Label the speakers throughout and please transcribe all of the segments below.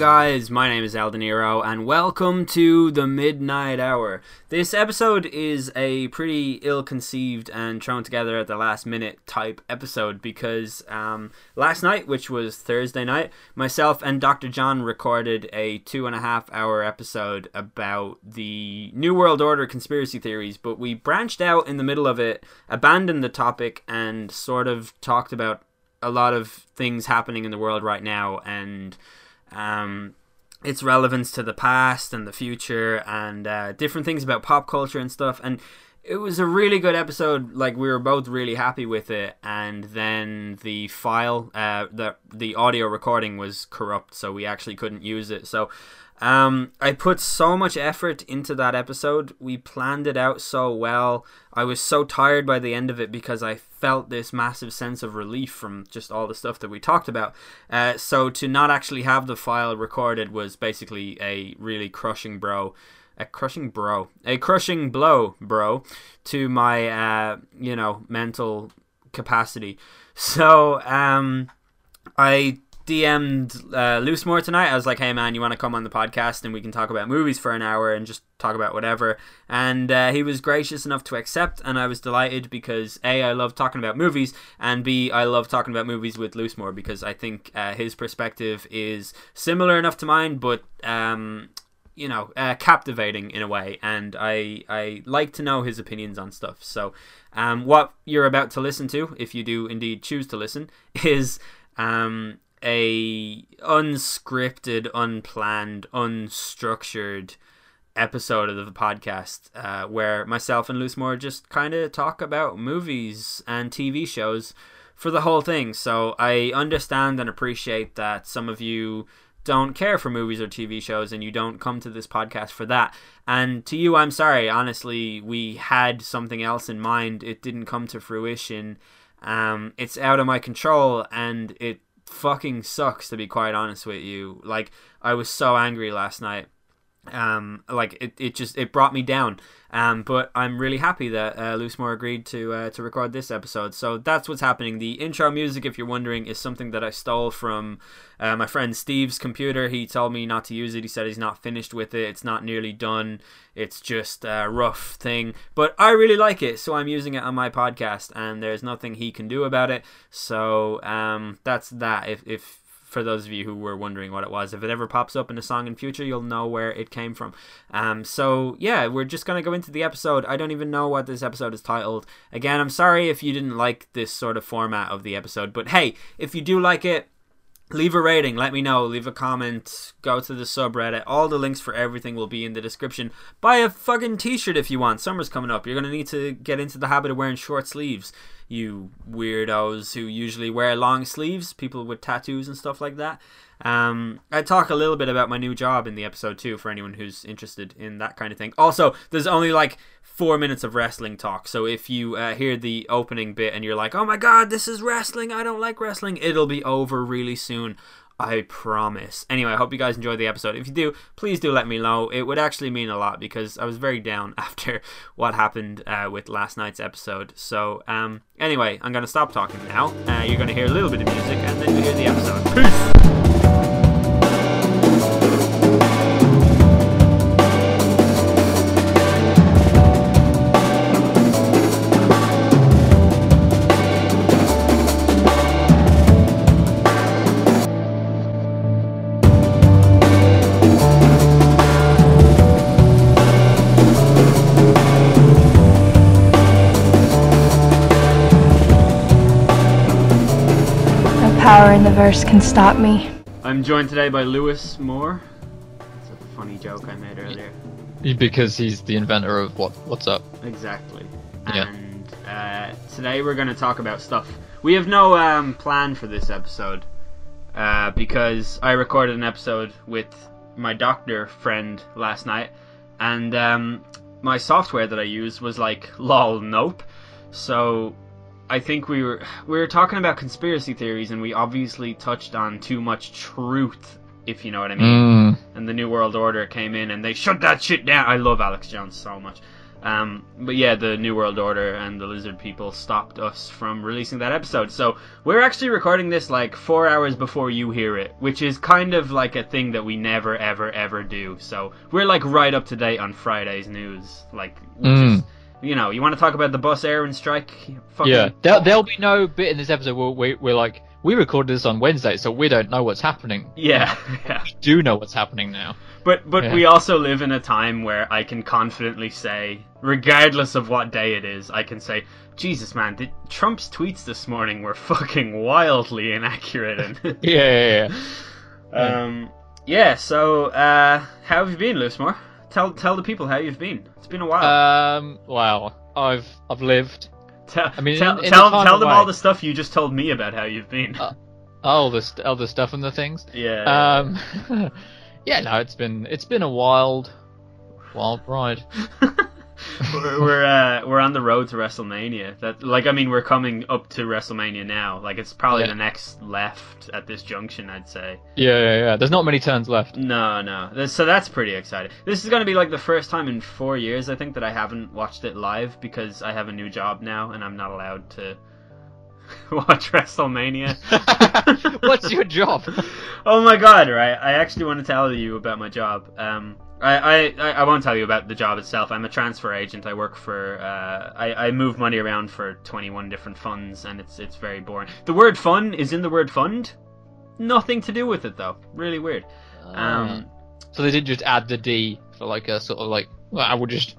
Speaker 1: Guys? My name is El Nero, and welcome to the Midnight Hour. This episode is a pretty ill-conceived and thrown together at the last minute type episode because um, last night, which was Thursday night, myself and Dr. John recorded a two and a half hour episode about the New World Order conspiracy theories, but we branched out in the middle of it, abandoned the topic, and sort of talked about a lot of things happening in the world right now and um, its relevance to the past and the future and uh, different things about pop culture and stuff. And it was a really good episode. Like we were both really happy with it. And then the file, uh, the the audio recording was corrupt, so we actually couldn't use it. So um, I put so much effort into that episode. We planned it out so well. I was so tired by the end of it because I felt this massive sense of relief from just all the stuff that we talked about. Uh, so to not actually have the file recorded was basically a really crushing bro. A crushing bro, a crushing blow, bro, to my uh, you know mental capacity. So um, I DM'd uh, tonight. I was like, "Hey man, you want to come on the podcast and we can talk about movies for an hour and just talk about whatever." And uh, he was gracious enough to accept, and I was delighted because a I love talking about movies, and b I love talking about movies with Loosemore because I think uh, his perspective is similar enough to mine, but um, you know, uh, captivating in a way, and I I like to know his opinions on stuff. So, um, what you're about to listen to, if you do indeed choose to listen, is um a unscripted, unplanned, unstructured episode of the podcast uh, where myself and Loosemore just kind of talk about movies and TV shows for the whole thing. So I understand and appreciate that some of you don't care for movies or TV shows and you don't come to this podcast for that. And to you, I'm sorry. Honestly, we had something else in mind. It didn't come to fruition. Um, it's out of my control and it fucking sucks to be quite honest with you. Like I was so angry last night. Um, like it, it just it brought me down. Um, but I'm really happy that uh, Loosemore agreed to uh, to record this episode. So that's what's happening. The intro music, if you're wondering, is something that I stole from uh, my friend Steve's computer. He told me not to use it. He said he's not finished with it. It's not nearly done. It's just a rough thing. But I really like it, so I'm using it on my podcast, and there's nothing he can do about it. So um, that's that. If if for those of you who were wondering what it was. If it ever pops up in a song in future, you'll know where it came from. Um, so yeah, we're just gonna go into the episode. I don't even know what this episode is titled. Again, I'm sorry if you didn't like this sort of format of the episode, but hey, if you do like it, leave a rating let me know leave a comment go to the subreddit all the links for everything will be in the description buy a fucking t-shirt if you want summer's coming up you're gonna need to get into the habit of wearing short sleeves you weirdos who usually wear long sleeves people with tattoos and stuff like that um, I talk a little bit about my new job in the episode too for anyone who's interested in that kind of thing. Also, there's only like four minutes of wrestling talk, so if you uh, hear the opening bit and you're like, "Oh my god, this is wrestling! I don't like wrestling," it'll be over really soon. I promise. Anyway, I hope you guys enjoyed the episode. If you do, please do let me know. It would actually mean a lot because I was very down after what happened uh, with last night's episode. So, um, anyway, I'm going to stop talking now. Uh, you're going to hear a little bit of music and then you hear the episode. Peace!
Speaker 2: Power in the verse can stop me.
Speaker 1: I'm joined today by Lewis Moore. It's a funny joke I made earlier.
Speaker 3: Because he's the inventor of what? What's up?
Speaker 1: Exactly.
Speaker 3: Yeah.
Speaker 1: And uh, today we're going to talk about stuff. We have no um, plan for this episode uh, because I recorded an episode with my doctor friend last night, and um, my software that I used was like lol nope. So I think we were we were talking about conspiracy theories, and we obviously touched on too much truth, if you know what I mean.
Speaker 3: Mm.
Speaker 1: And the New World Order came in, and they shut that shit down. I love Alex Jones so much. Um, but yeah, the New World Order and the Lizard People stopped us from releasing that episode. So we're actually recording this like four hours before you hear it, which is kind of like a thing that we never, ever, ever do. So we're like right up to date on Friday's news. Like, which
Speaker 3: Mm.
Speaker 1: is, you know, you want to talk about the Bus Éireann strike? Fucking,
Speaker 3: Yeah, there, there'll be no bit in this episode where we, we're like, we recorded this on Wednesday, so we don't know what's happening.
Speaker 1: yeah, yeah.
Speaker 3: We do know what's happening now.
Speaker 1: But but
Speaker 3: Yeah.
Speaker 1: we also live in a time where I can confidently say, regardless of what day it is, I can say, Jesus man, Trump's tweets this morning were fucking wildly inaccurate and
Speaker 3: Yeah, yeah, yeah.
Speaker 1: um yeah, so uh how have you been, Loosemore? Tell tell the people how you've been. It's been a while.
Speaker 3: Um, wow, I've I've lived.
Speaker 1: tell
Speaker 3: I mean,
Speaker 1: tell,
Speaker 3: in- in
Speaker 1: tell, tell them all the stuff you just told me about how you've been.
Speaker 3: Uh, all the st- all the stuff and the things.
Speaker 1: yeah.
Speaker 3: Um, yeah, no, it's been it's been a wild, wild ride.
Speaker 1: we're we're, uh, we're on the road to WrestleMania. That like I mean we're coming up to WrestleMania now. Like it's probably
Speaker 3: Yeah.
Speaker 1: the next left at this junction, I'd say.
Speaker 3: Yeah, yeah, yeah. There's not many turns left.
Speaker 1: No, no. So that's pretty exciting. This is going to be like the first time in four years I think that I haven't watched it live because I have a new job now and I'm not allowed to watch WrestleMania.
Speaker 3: What's your job?
Speaker 1: oh my god, right. I actually want to tell you about my job. Um, I, I, I won't tell you about the job itself. I'm a transfer agent. I work for, uh, I, I move money around for 21 different funds, and it's it's very boring. The word fun is in the word fund. Nothing to do with it, though. Really weird. Um,
Speaker 3: so they didn't just add the D for like a sort of like, well, I will just,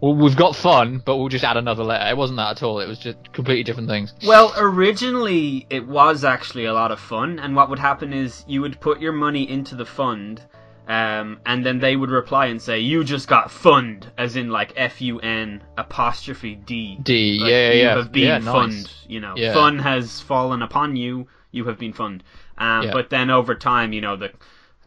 Speaker 3: well, we've got fun, but we'll just add another letter. It wasn't that at all. It was just completely different things.
Speaker 1: Well, originally it was actually a lot of fun, and what would happen is you would put your money into the fund, um, and then they would reply and say, "You just got fund," as in like F U N apostrophe D.
Speaker 3: D,
Speaker 1: Like,
Speaker 3: yeah,
Speaker 1: you
Speaker 3: yeah,
Speaker 1: have been
Speaker 3: yeah, nice.
Speaker 1: fund. You know,
Speaker 3: Yeah.
Speaker 1: fun has fallen upon you. You have been fund. Um,
Speaker 3: Yeah.
Speaker 1: But then over time, you know the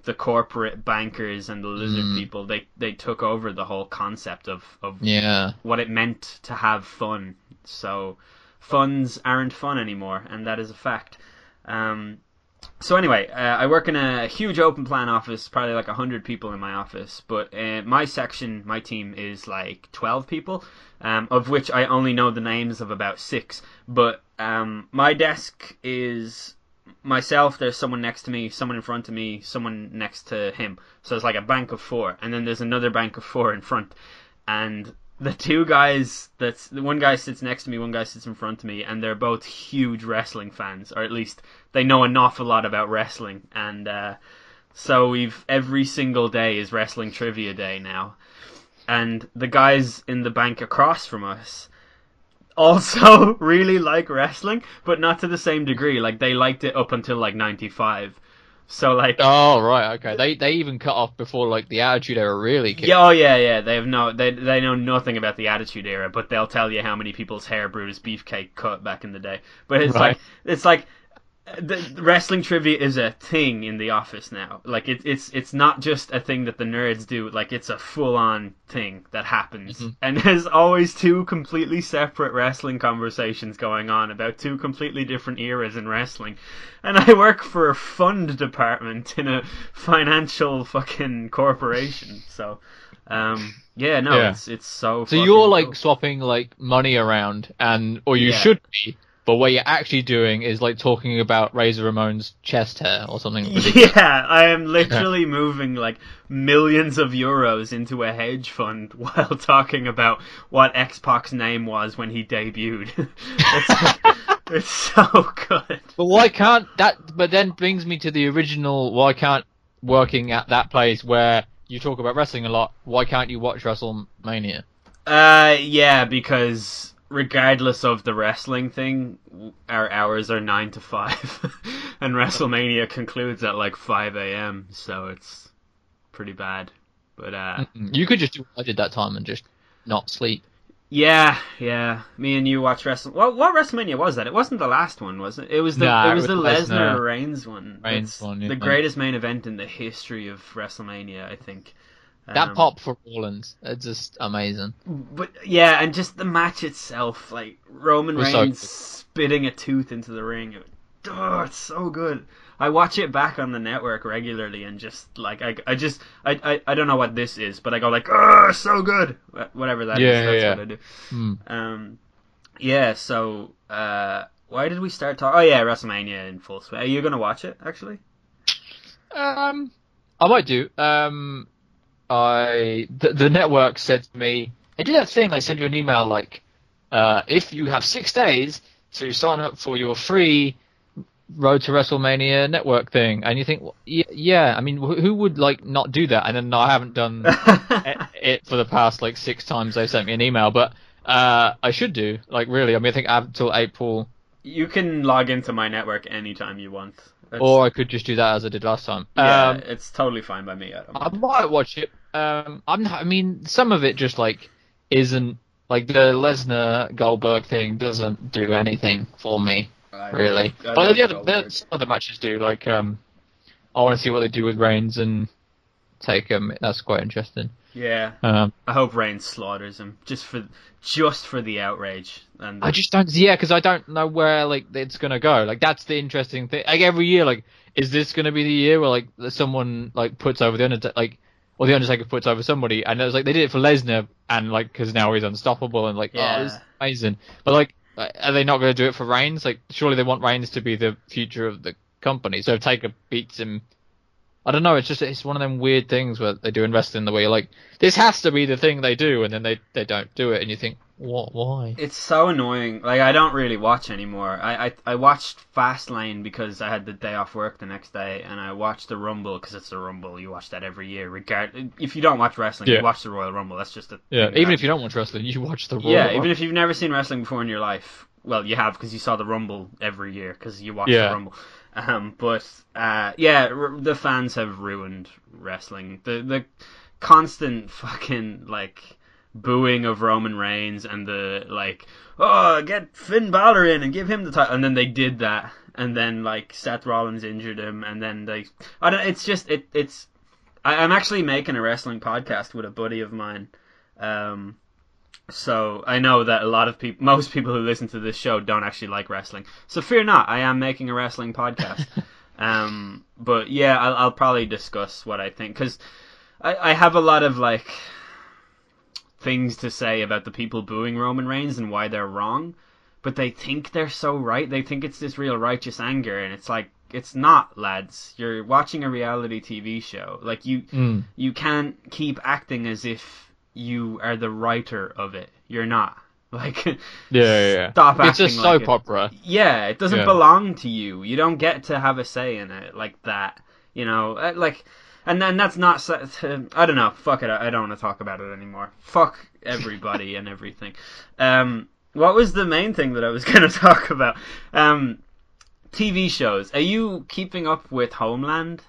Speaker 1: the corporate bankers and the lizard
Speaker 3: Mm.
Speaker 1: people they they took over the whole concept of of
Speaker 3: Yeah.
Speaker 1: what it meant to have fun. So funds aren't fun anymore, and that is a fact. Um, so anyway, uh, I work in a huge open plan office, probably like hundred people in my office. But uh, my section, my team is like twelve people, um, of which I only know the names of about six. But um, my desk is myself. There's someone next to me, someone in front of me, someone next to him. So it's like a bank of four, and then there's another bank of four in front, and the two guys that's the one guy sits next to me, one guy sits in front of me, and they're both huge wrestling fans, or at least they know an awful lot about wrestling. And uh, so we've every single day is wrestling trivia day now, and the guys in the bank across from us also really like wrestling, but not to the same degree. Like they liked it up until like '95. So like
Speaker 3: Oh right, okay. They they even cut off before like the Attitude Era really kicked.
Speaker 1: Yeah, oh yeah, yeah. They have no, they they know nothing about the Attitude Era, but they'll tell you how many people's hair Brutus Beefcake cut back in the day. But it's
Speaker 3: Right.
Speaker 1: like it's like the the wrestling trivia is a thing in the office now. Like it, it's it's not just a thing that the nerds do. Like it's a full on thing that happens,
Speaker 3: Mhm.
Speaker 1: and there's always two completely separate wrestling conversations going on about two completely different eras in wrestling. And I work for a fund department in a financial fucking corporation. So, um, yeah, no,
Speaker 3: Yeah.
Speaker 1: it's it's so.
Speaker 3: So you're like
Speaker 1: cool.
Speaker 3: swapping like money around, and or you
Speaker 1: Yeah.
Speaker 3: should be, but what you're actually doing is like talking about Razor Ramon's chest hair or something. ridiculous.
Speaker 1: Yeah, I am literally moving like millions of euros into a hedge fund while talking about what X Pac's name was when he debuted. it's, it's so good.
Speaker 3: But why can't that? But then brings me to the original. Why can't working at that place where you talk about wrestling a lot? Why can't you watch WrestleMania?
Speaker 1: Uh, yeah, because regardless of the wrestling thing, our hours are nine to five, and WrestleMania concludes at like five a.m. So it's pretty bad. But uh,
Speaker 3: You could just do what I did that time and just not sleep.
Speaker 1: yeah, yeah, me and you watch wrestling. What what WrestleMania was that? It wasn't the last one, was it? It was the
Speaker 3: Nah,
Speaker 1: it
Speaker 3: it
Speaker 1: was
Speaker 3: was
Speaker 1: the
Speaker 3: Lesnar-
Speaker 1: Lesnar Reigns one.
Speaker 3: Reigns one,
Speaker 1: the greatest main event in the history of WrestleMania, I think.
Speaker 3: That
Speaker 1: Um,
Speaker 3: pop for Rollins, it's just amazing.
Speaker 1: But yeah, and just the match itself, like Roman
Speaker 3: Was so
Speaker 1: Reigns spitting a tooth into the ring. Oh, it's so good. I watch it back on the network regularly and just like I, I just I, I, I don't know what this is, but I go like, oh, so good, whatever that is.
Speaker 3: Yeah,
Speaker 1: that's
Speaker 3: yeah,
Speaker 1: what
Speaker 3: yeah.
Speaker 1: I do.
Speaker 3: Hmm.
Speaker 1: Um, yeah. So, uh, why did we start talking? Oh yeah, WrestleMania in full swing. Are you gonna watch it actually?
Speaker 3: Um, I might do. Um, I the, the network said to me, they do that thing. They send you an email like, uh, if you have six days to sign up for your free Road to WrestleMania network thing, and you think, well, yeah, I mean, who would like not do that? And then I haven't done it- for the past like six times they sent me an email, but uh, I should do. Like really, I mean, I think I have until April,
Speaker 1: you can log into my network anytime you want. It's,
Speaker 3: or I could just do that as I did last time.
Speaker 1: yeah,
Speaker 3: Um,
Speaker 1: it's totally fine by me. I don't
Speaker 3: I might watch it. Um, I'm not, I mean, some of it just like isn't like the Lesnar Goldberg thing doesn't do anything for me
Speaker 1: I-
Speaker 3: really. But the other the, some of the matches do. Like, um, I want to see what they do with Reigns and take him. That's quite interesting.
Speaker 1: Yeah,
Speaker 3: Um,
Speaker 1: I hope Reigns slaughters him just for just for the outrage. And
Speaker 3: I just don't. Yeah, because I don't know where like it's gonna go. Like that's the interesting thing. Like every year, like is this gonna be the year where like someone like puts over the Undertaker, like or the Undertaker puts over somebody, and it was like they did it for Lesnar, and like because now he's unstoppable and like
Speaker 1: Yeah.
Speaker 3: oh, this amazing. But like, are they not gonna do it for Reigns? Like surely they want Reigns to be the future of the company. So if Taker beats him. I don't know. It's just it's one of them weird things where they do invest in wrestling the way you're like this has to be the thing they do, and then they they don't do it, and you think what why?
Speaker 1: It's so annoying. Like I don't really watch anymore. I I, I watched Fastlane because I had the day off work the next day, and I watched the Rumble because it's the Rumble. You watch that every year, regard. If you don't watch wrestling,
Speaker 3: Yeah.
Speaker 1: you watch the Royal Rumble. That's just a
Speaker 3: Yeah, even if you don't watch wrestling, you watch the Raw.
Speaker 1: yeah, even if you've never seen wrestling before in your life, well, you have because you saw the Rumble every year because you watched
Speaker 3: Yeah.
Speaker 1: the Rumble. Um, but uh, yeah, r- the fans have ruined wrestling. The the constant fucking like booing of Roman Reigns and the like, oh, get Finn Balor in and give him the title, and then they did that, and then like Seth Rollins injured him, and then they, I don't. It's just it. It's. I, I'm actually making a wrestling podcast with a buddy of mine. Um, so I know that a lot of people, most people who listen to this show don't actually like wrestling. So fear not, I am making a wrestling podcast. um, but yeah, I'll, I'll probably discuss what I think because I, I have a lot of like things to say about the people booing Roman Reigns and why they're wrong. But they think they're so right. They think it's this real righteous anger, and it's like it's not, lads. You're watching a reality TV show. Like you,
Speaker 3: Mm.
Speaker 1: you can't keep acting as if you are the writer of it. You're not. Like,
Speaker 3: Yeah, yeah, yeah.
Speaker 1: Stop
Speaker 3: It's a soap
Speaker 1: like it.
Speaker 3: opera.
Speaker 1: yeah, it doesn't
Speaker 3: Yeah.
Speaker 1: belong to you. You don't get to have a say in it like that. You know, Uh, like, and then that's not. I don't know. Fuck it. I I don't want to talk about it anymore. Fuck everybody and everything. Um, what was the main thing that I was going to talk about? Um, TV shows. Are you keeping up with Homeland?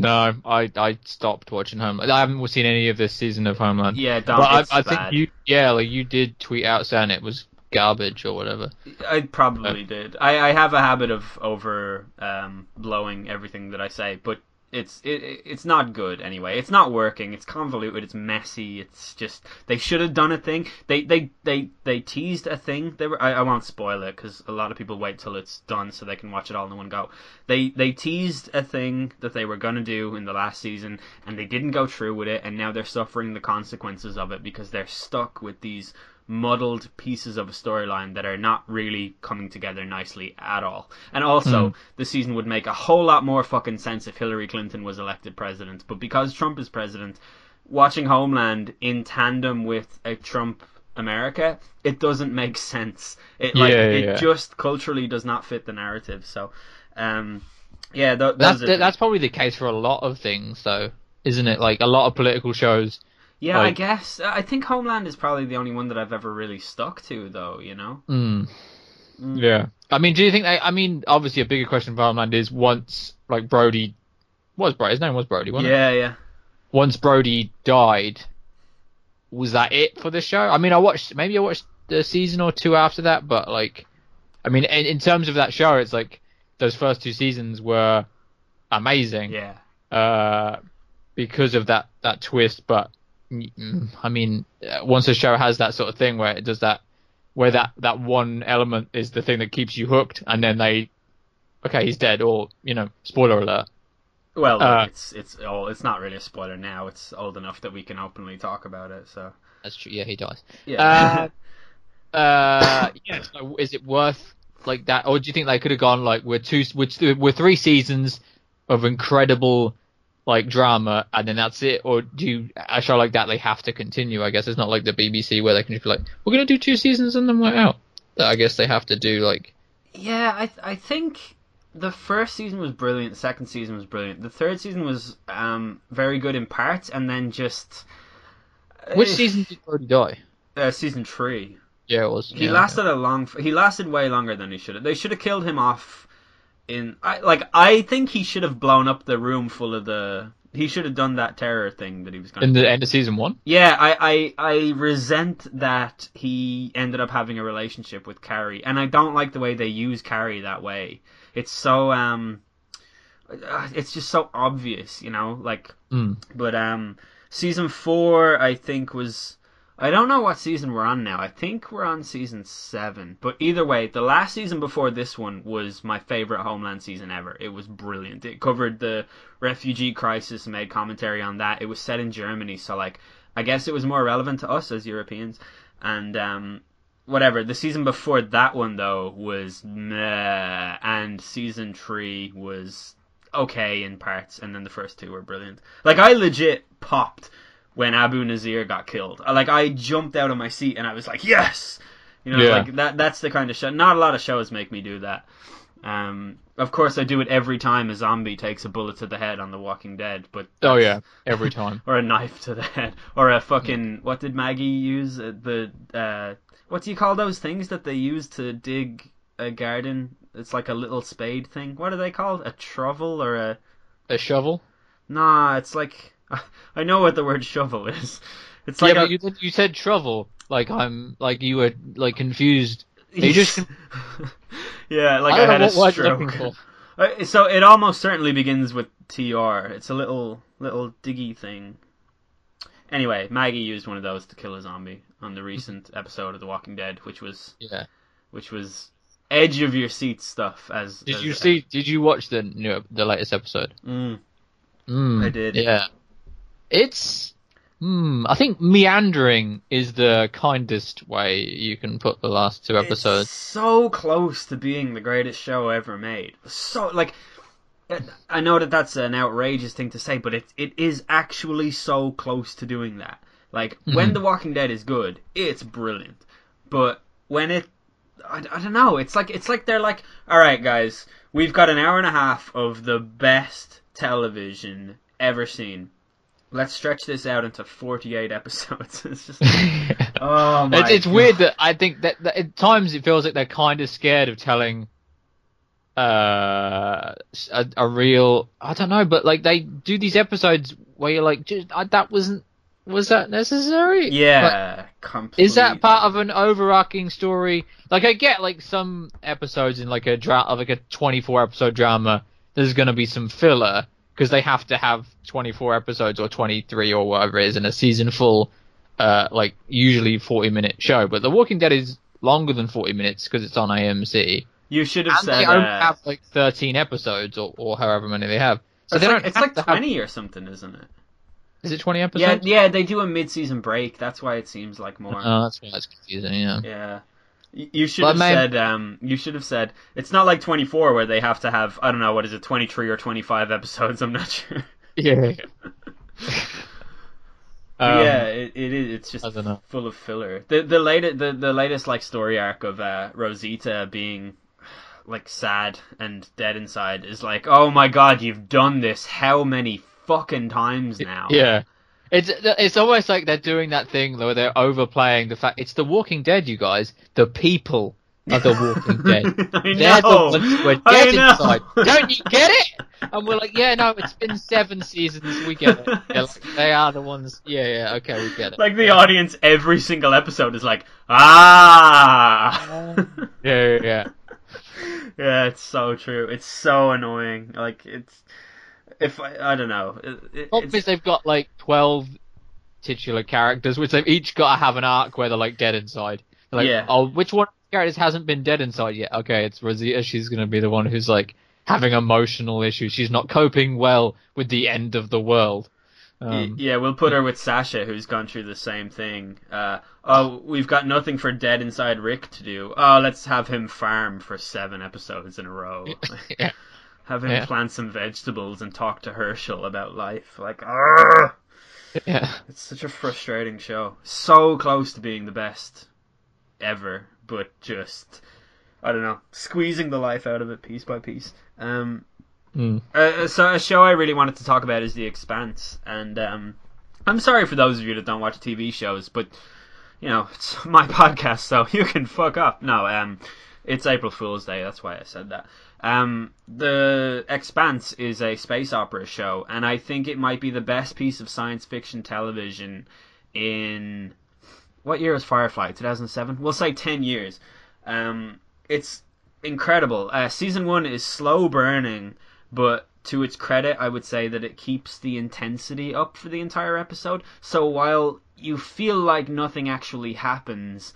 Speaker 3: No, I I stopped watching Homeland. I haven't seen any of this season of Homeland.
Speaker 1: Yeah, don't.
Speaker 3: but I, I think you, yeah, like you did tweet out saying it was garbage or whatever.
Speaker 1: I probably did. I, I have a habit of over um, blowing everything that I say, but it's it, it's not good anyway. It's not working. It's convoluted. It's messy. It's just they should have done a thing. They they they they teased a thing. They were I, I won't spoil it because a lot of people wait till it's done so they can watch it all in one go. They they teased a thing that they were gonna do in the last season and they didn't go through with it and now they're suffering the consequences of it because they're stuck with these muddled pieces of a storyline that are not really coming together nicely at all. And also, the season would make a whole lot more fucking sense if Hillary Clinton was elected president. But because Trump is president, watching Homeland in tandem with a Trump America, it doesn't make sense. It like
Speaker 3: Yeah,
Speaker 1: it
Speaker 3: yeah.
Speaker 1: just culturally does not fit the narrative. So, um, yeah, th-
Speaker 3: That's that's probably the case for a lot of things, though, isn't it? Like a lot of political shows.
Speaker 1: Yeah. I guess I think Homeland is probably the only one that I've ever really stuck to, though. You know.
Speaker 3: Mm.
Speaker 1: Mm.
Speaker 3: Yeah. I mean, do you think? They, I mean, obviously, a bigger question for Homeland is once like Brody was Brody. His name was Brody. Wasn't it?
Speaker 1: Yeah, yeah.
Speaker 3: once Brody died, was that it for the show? I mean, I watched maybe I watched a season or two after that, but like, I mean, in, in terms of that show, it's like those first two seasons were amazing,
Speaker 1: Yeah.
Speaker 3: uh, because of that that twist. But I mean, uh, once a show has that sort of thing where it does that, where that that one element is the thing that keeps you hooked, and then they okay, he's dead, or you know, spoiler alert.
Speaker 1: Well,
Speaker 3: Uh,
Speaker 1: it's it's oh, it's not really a spoiler now. It's old enough that we can openly talk about it. So
Speaker 3: That's true. Yeah, he dies.
Speaker 1: yeah,
Speaker 3: Uh, uh, yeah. So is it worth like that, or do you think they could have gone like we're two, we're, two, we're three seasons of incredible like drama, and then that's it, or do you a show like that they have to continue? I guess it's not like the BBC where they can just be like, we're gonna do two seasons and then we're out. I guess they have to do like
Speaker 1: yeah. I I think the first season was brilliant. The second season was brilliant. The third season was um very good in parts, and then just
Speaker 3: which
Speaker 1: eh,
Speaker 3: season did Brody die?
Speaker 1: Uh, season three.
Speaker 3: Yeah, it was.
Speaker 1: He
Speaker 3: yeah,
Speaker 1: lasted a long. He lasted way longer than he should have. They should have killed him off. In I like I think he should have blown up the room full of the. He should have done that terror thing that he was going
Speaker 3: in
Speaker 1: to.
Speaker 3: the end of season one.
Speaker 1: Yeah, I, I I resent that he ended up having a relationship with Carrie, and I don't like the way they use Carrie that way. It's so um, it's just so obvious, you know. Like,
Speaker 3: Mm.
Speaker 1: but um, season four I think was I don't know what season we're on now. I think we're on season seven. But either way, the last season before this one was my favorite Homeland season ever. It was brilliant. It covered the refugee crisis and made commentary on that. It was set in Germany, so like I guess it was more relevant to us as Europeans. And um whatever. The season before that one though was meh and season three was okay in parts and then the first two were brilliant. Like I legit popped when Abu Nazir got killed. Like I jumped out of my seat and I was like, "Yes!" You know,
Speaker 3: Yeah.
Speaker 1: like that. That's the kind of show. Not a lot of shows make me do that. Um, of course, I do it every time a zombie takes a bullet to the head on The Walking Dead. But
Speaker 3: Oh yeah, every time.
Speaker 1: or a knife to the head, or a fucking what did Maggie use? Uh, The uh, what do you call those things that they use to dig a garden? It's like a little spade thing. What are they called? A trovel or a
Speaker 3: A shovel.
Speaker 1: Nah, it's like I know what the word shovel is. It's like
Speaker 3: yeah,
Speaker 1: a,
Speaker 3: you did- you said shovel. Like I'm like you were like confused. You just
Speaker 1: yeah, like
Speaker 3: I
Speaker 1: I, had a stroke. Uh, So it almost certainly begins with tr. It's a little little diggy thing. Anyway, Maggie used one of those to kill a zombie on the recent episode of The Walking Dead, which was
Speaker 3: Yeah.
Speaker 1: which was edge of your seat stuff. As
Speaker 3: Did
Speaker 1: as-
Speaker 3: you see? Did you watch the new the latest episode?
Speaker 1: Mm,
Speaker 3: Mm,
Speaker 1: I did.
Speaker 3: Yeah. It's. Hmm. I think meandering is the kindest way you can put the last two
Speaker 1: It's
Speaker 3: episodes.
Speaker 1: so close to being the greatest show ever made. So like, I know that that's an outrageous thing to say, but it it is actually so close to doing that. Like when
Speaker 3: Mhm.
Speaker 1: The Walking Dead is good, it's brilliant. But when it, I, I don't know. It's like it's like they're like, all right, guys, we've got an hour and a half of the best television ever seen. Let's stretch this out into forty-eight episodes. it's just, oh my.
Speaker 3: it's, it's weird that I think that, that at times it feels like they're kind of scared of telling uh a, a real I don't know, but like they do these episodes where you're like, that wasn't was that necessary?
Speaker 1: Yeah, completely.
Speaker 3: is that part of an overarching story? Like I get like some episodes in like a dra- of like a 24 episode drama. There's gonna be some filler because they have to have 24 episodes or 23 or whatever it is in a season full, uh, like usually 40 minute show. But The Walking Dead is longer than 40 minutes because it's on AMC.
Speaker 1: You should have
Speaker 3: And
Speaker 1: said.
Speaker 3: they only
Speaker 1: uh,
Speaker 3: have like 13 episodes or, or however many they have. So
Speaker 1: it's
Speaker 3: they
Speaker 1: like,
Speaker 3: don't
Speaker 1: it's like
Speaker 3: to have-
Speaker 1: twenty or something, isn't it?
Speaker 3: Is it 20
Speaker 1: Yeah,
Speaker 3: episodes?
Speaker 1: yeah. They do a mid-season break. That's why it seems like more.
Speaker 3: Oh, that's why it's confusing. Yeah.
Speaker 1: Yeah. You should
Speaker 3: But
Speaker 1: have said. Um, you should have said it's not like twenty four where they have to have I don't know what is it twenty three or twenty five episodes. I'm not sure.
Speaker 3: Yeah. Um,
Speaker 1: yeah, it, it is. It's just
Speaker 3: I don't know.
Speaker 1: full of filler. The the latest the, the latest like story arc of uh, Rosita being like sad and dead inside is like, oh my god, you've done this how many fucking times now?
Speaker 3: Yeah. It's it's almost like they're doing that thing where they're overplaying the fact it's the Walking Dead, you guys. The people are the Walking Dead. They're
Speaker 1: know.
Speaker 3: the ones who are
Speaker 1: I
Speaker 3: dead inside. Don't you get it? And we're like, yeah, no, it's been seven seasons. We get it. Yeah, like, they are the ones. Yeah, yeah, okay, we get it.
Speaker 1: Like the audience, every single episode is like, ah.
Speaker 3: Yeah, yeah, yeah.
Speaker 1: yeah, it's so true. It's so annoying. Like it's, if I, I don't know, it, it,
Speaker 3: Problem is they've got like twelve titular characters, which they've each got to have an arc where they're like dead inside. They're like,
Speaker 1: Yeah.
Speaker 3: oh, which one of the characters hasn't been dead inside yet? Okay, it's Rosita. She's gonna be the one who's like having emotional issues. She's not coping well with the end of the world.
Speaker 1: Um, yeah, we'll put her with Sasha, who's gone through the same thing. Uh, oh, we've got nothing for Dead Inside Rick to do. Oh, let's have him farm for seven episodes in a row.
Speaker 3: yeah.
Speaker 1: Have him
Speaker 3: Yeah.
Speaker 1: plant some vegetables and talk to Hershel about life. Like, ah,
Speaker 3: Yeah.
Speaker 1: it's such a frustrating show. So close to being the best ever, but just I don't know, squeezing the life out of it piece by piece. Um,
Speaker 3: Mm.
Speaker 1: uh, so a show I really wanted to talk about is The Expanse, and um, I'm sorry for those of you that don't watch TV shows, but you know it's my podcast, so you can fuck up. No, um, it's April Fool's Day. That's why I said that. Um, the Expanse is a space opera show, and I think it might be the best piece of science fiction television in what year was Firefly? 2007. We'll say 10 years. Um, it's incredible. Uh, season one is slow burning, but to its credit, I would say that it keeps the intensity up for the entire episode. So while you feel like nothing actually happens,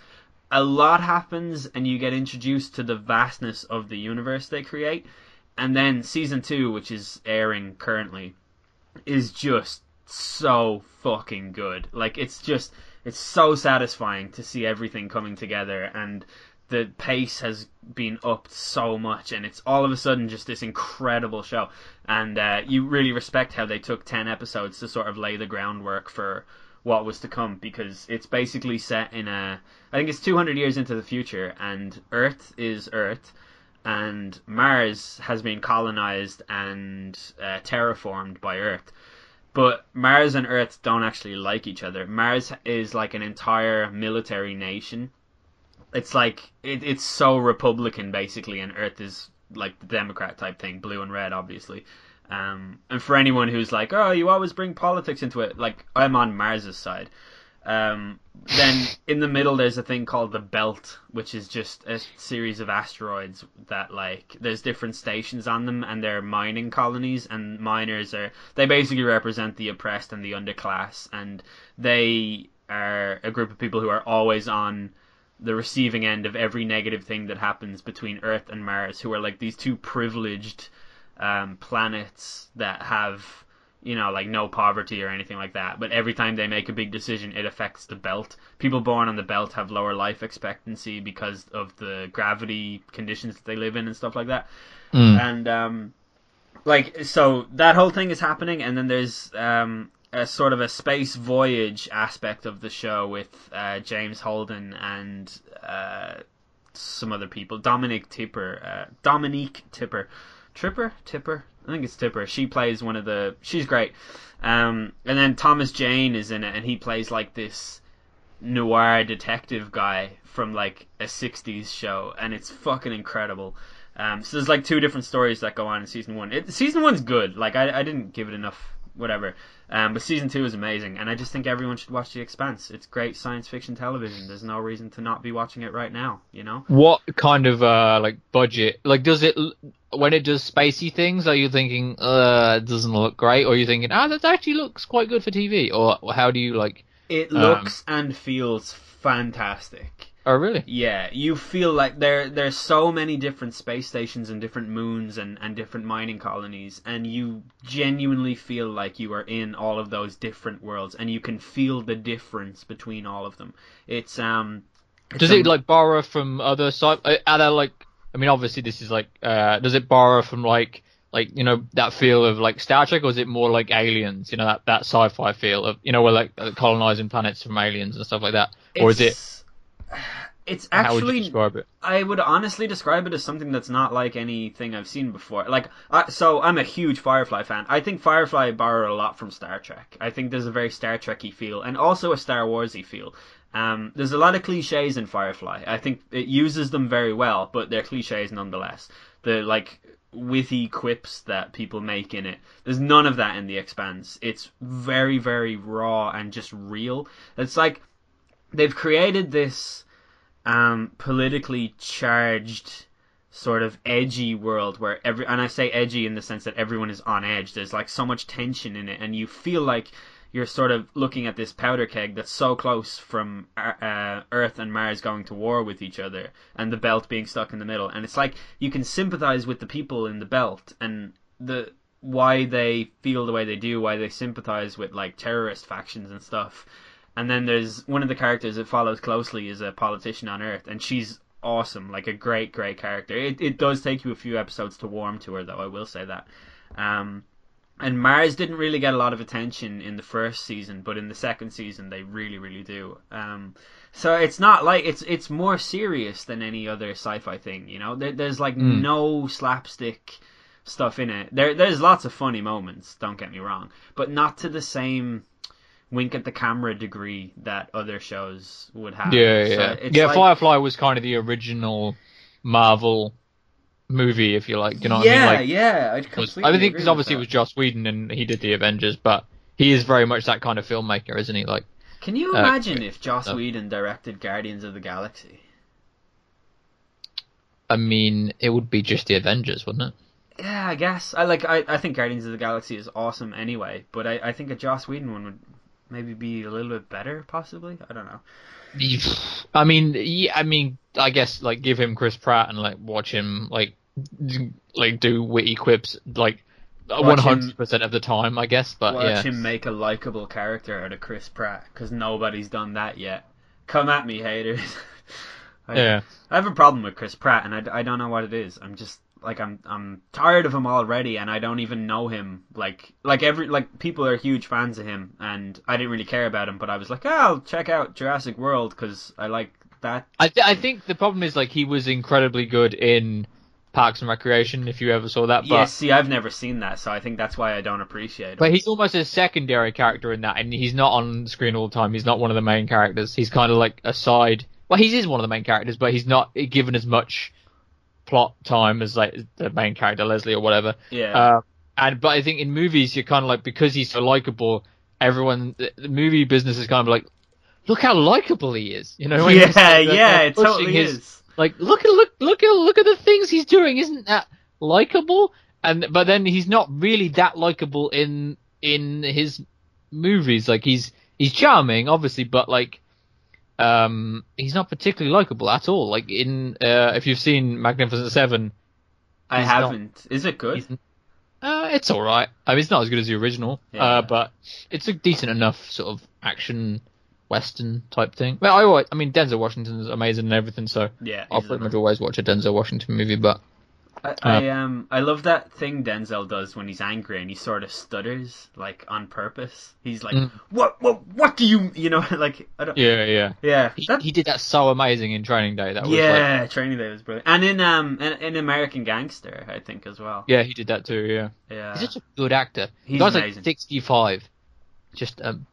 Speaker 1: a lot happens, and you get introduced to the vastness of the universe they create. And then season two, which is airing currently, is just so fucking good. Like it's just it's so satisfying to see everything coming together and the pace has been upped so much and it's all of a sudden just this incredible show and uh, you really respect how they took 10 episodes to sort of lay the groundwork for what was to come because it's basically set in a I think it's 200 years into the future and Earth is Earth and Mars has been colonized and uh, terraformed by Earth but Mars and Earth don't actually like each other. Mars is like an entire military nation. It's like it, it's so Republican basically, and Earth is like the Democrat type thing, blue and red, obviously. Um, and for anyone who's like, oh, you always bring politics into it, like I'm on Mars's side. Um, then in the middle, there's a thing called the Belt, which is just a series of asteroids that like there's different stations on them, and they're mining colonies, and miners are they basically represent the oppressed and the underclass, and they are a group of people who are always on the receiving end of every negative thing that happens between Earth and Mars, who are like these two privileged um, planets that have you know, like no poverty or anything like that. But every time they make a big decision, it affects the belt. People born on the belt have lower life expectancy because of the gravity conditions that they live in and stuff like that.
Speaker 3: Mm.
Speaker 1: And um, like so that whole thing is happening, and then there's um, a sort of a space voyage aspect of the show with uh, James Holden and uh, some other people. Dominic Tipper, uh, Dominique Tipper, Tripper, Tipper. I think it's Tipper. She plays one of the. She's great. Um, and then Thomas Jane is in it, and he plays like this noir detective guy from like a '60s show, and it's fucking incredible. Um, so there's like two different stories that go on in season one. It, season one's good. Like I, I didn't give it enough, whatever. Um, but season two is amazing, and I just think everyone should watch The Expanse. It's great science fiction television. There's no reason to not be watching it right now. You know.
Speaker 3: What kind of uh like budget? Like, does it when it does spacey things? Are you thinking, uh, it doesn't look great, or are you thinking, ah, that actually looks quite good for TV? Or how do you like?
Speaker 1: It
Speaker 3: Um,
Speaker 1: looks and feels fantastic.
Speaker 3: Oh, really?
Speaker 1: Yeah, you feel like there there's so many different space stations and different moons and, and different mining colonies, and you genuinely feel like you are in all of those different worlds, and you can feel the difference between all of them. It's um. it's
Speaker 3: Does
Speaker 1: a-
Speaker 3: it like borrow from other sci? uh, Are there like? I mean, obviously this is like. uh Does it borrow from like like you know that feel of like Star Trek, or is it more like Aliens? You know that that sci-fi feel of you know we're like uh, colonizing planets from aliens and stuff like that, or is it?
Speaker 1: It's- It's
Speaker 3: How would you
Speaker 1: actually
Speaker 3: it?
Speaker 1: I would honestly describe it as something that's not like anything I've seen before. Like, I, so I'm a huge Firefly fan. I think Firefly borrowed a lot from Star Trek. I think there's a very Star Trekky feel, and also a Star Warsy feel. Um, there's a lot of cliches in Firefly. I think it uses them very well, but they're cliches nonetheless. The like witty quips that people make in it. There's none of that in The Expanse. It's very, very raw and just real. It's like they've created this um, politically charged sort of edgy world where every and I say edgy in the sense that everyone is on edge. There's like so much tension in it, and you feel like you're sort of looking at this powder keg that's so close from uh, Earth and Mars going to war with each other, and the belt being stuck in the middle, and it's like you can sympathize with the people in the belt and the why they feel the way they do, why they sympathize with like terrorist factions and stuff. And then there's one of the characters that follows closely is a politician on Earth, and she's awesome, like a great, great character. It it does take you a few episodes to warm to her, though. I will say that. Um, and Mars didn't really get a lot of attention in the first season, but in the second season they really, really do. Um, so it's not like it's it's more serious than any other sci-fi thing. You know, there, there's like
Speaker 3: Mm.
Speaker 1: no slapstick stuff in it. There there's lots of funny moments. Don't get me wrong, but not to the same wink at the camera degree that other shows would have.
Speaker 3: Yeah,
Speaker 1: So
Speaker 3: yeah,
Speaker 1: it's
Speaker 3: yeah.
Speaker 1: like-
Speaker 3: Firefly was kind of the original Marvel movie, if you like. You know what I mean? Like,
Speaker 1: yeah. I
Speaker 3: was,
Speaker 1: completely.
Speaker 3: I think because
Speaker 1: with
Speaker 3: obviously it was Joss Whedon and he did the Avengers, but he is very much that kind of filmmaker, isn't he? Like,
Speaker 1: Can you
Speaker 3: uh,
Speaker 1: imagine if Joss
Speaker 3: uh,
Speaker 1: Whedon directed Guardians of the Galaxy?
Speaker 3: I mean, it would be just the Avengers, wouldn't it?
Speaker 1: Yeah, I guess. I like. I, I think Guardians of the Galaxy is awesome anyway, but I, I think a Joss Whedon one would maybe be a little bit better, possibly. I don't know.
Speaker 3: I mean, yeah, I mean, I guess like give him Chris Pratt and like watch him like like do witty quips like one hundred percent of the time, I guess. But
Speaker 1: Watch
Speaker 3: yeah,
Speaker 1: him make a likable character out of Chris Pratt, because nobody's done that yet. Come at me, haters. I,
Speaker 3: yeah,
Speaker 1: I have a problem with Chris Pratt, and I, I don't know what it is. I'm just like I'm I'm tired of him already, and I don't even know him. Like like every like people are huge fans of him, and I didn't really care about him, but I was like, oh, I'll check out Jurassic World because I like that.
Speaker 3: I th- I think the problem is like he was incredibly good in Parks and Recreation, if you ever saw that. But
Speaker 1: yeah, see, I've never seen that, so I think that's why I don't appreciate him.
Speaker 3: But he's almost a secondary character in that, and he's not on screen all the time. He's not one of the main characters. He's kind of like a side. Well, he is one of the main characters, but he's not given as much plot time as like the main character Leslie or whatever.
Speaker 1: yeah,
Speaker 3: Uh, and but I think in movies you're kind of like because he's so likable, everyone the, the movie business is kind of like, look how likable he is. You know?
Speaker 1: yeah,
Speaker 3: like,
Speaker 1: yeah, it totally
Speaker 3: his-
Speaker 1: is.
Speaker 3: like look at look look at look at the things he's doing isn't that likable and but then he's not really that likable in in his movies like he's he's charming obviously but like um he's not particularly likable at all like in uh if you've seen magnificent seven
Speaker 1: I
Speaker 3: he's not-
Speaker 1: haven't. Is it good?
Speaker 3: uh it's all right i mean it's not as good as the original
Speaker 1: Yeah.
Speaker 3: uh but it's a decent enough sort of action western type thing well i always, i mean denzel washington's amazing and everything so
Speaker 1: Yeah,
Speaker 3: I'll pretty much always watch a Denzel Washington movie, but
Speaker 1: I, I um I love that thing Denzel does when he's angry and he sort of stutters like on purpose. He's like,
Speaker 3: Mm.
Speaker 1: "What? What? What do you? You know, like I don't.
Speaker 3: yeah, yeah.
Speaker 1: Yeah,
Speaker 3: He,
Speaker 1: that-
Speaker 3: he did that so amazing in Training Day. That was like,
Speaker 1: yeah. Training Day was brilliant, and in um in, in American Gangster, I think as well.
Speaker 3: yeah, he did that too. Yeah,
Speaker 1: Yeah,
Speaker 3: he's such a good actor.
Speaker 1: He's
Speaker 3: the guy's
Speaker 1: amazing.
Speaker 3: like sixty-five. Just um,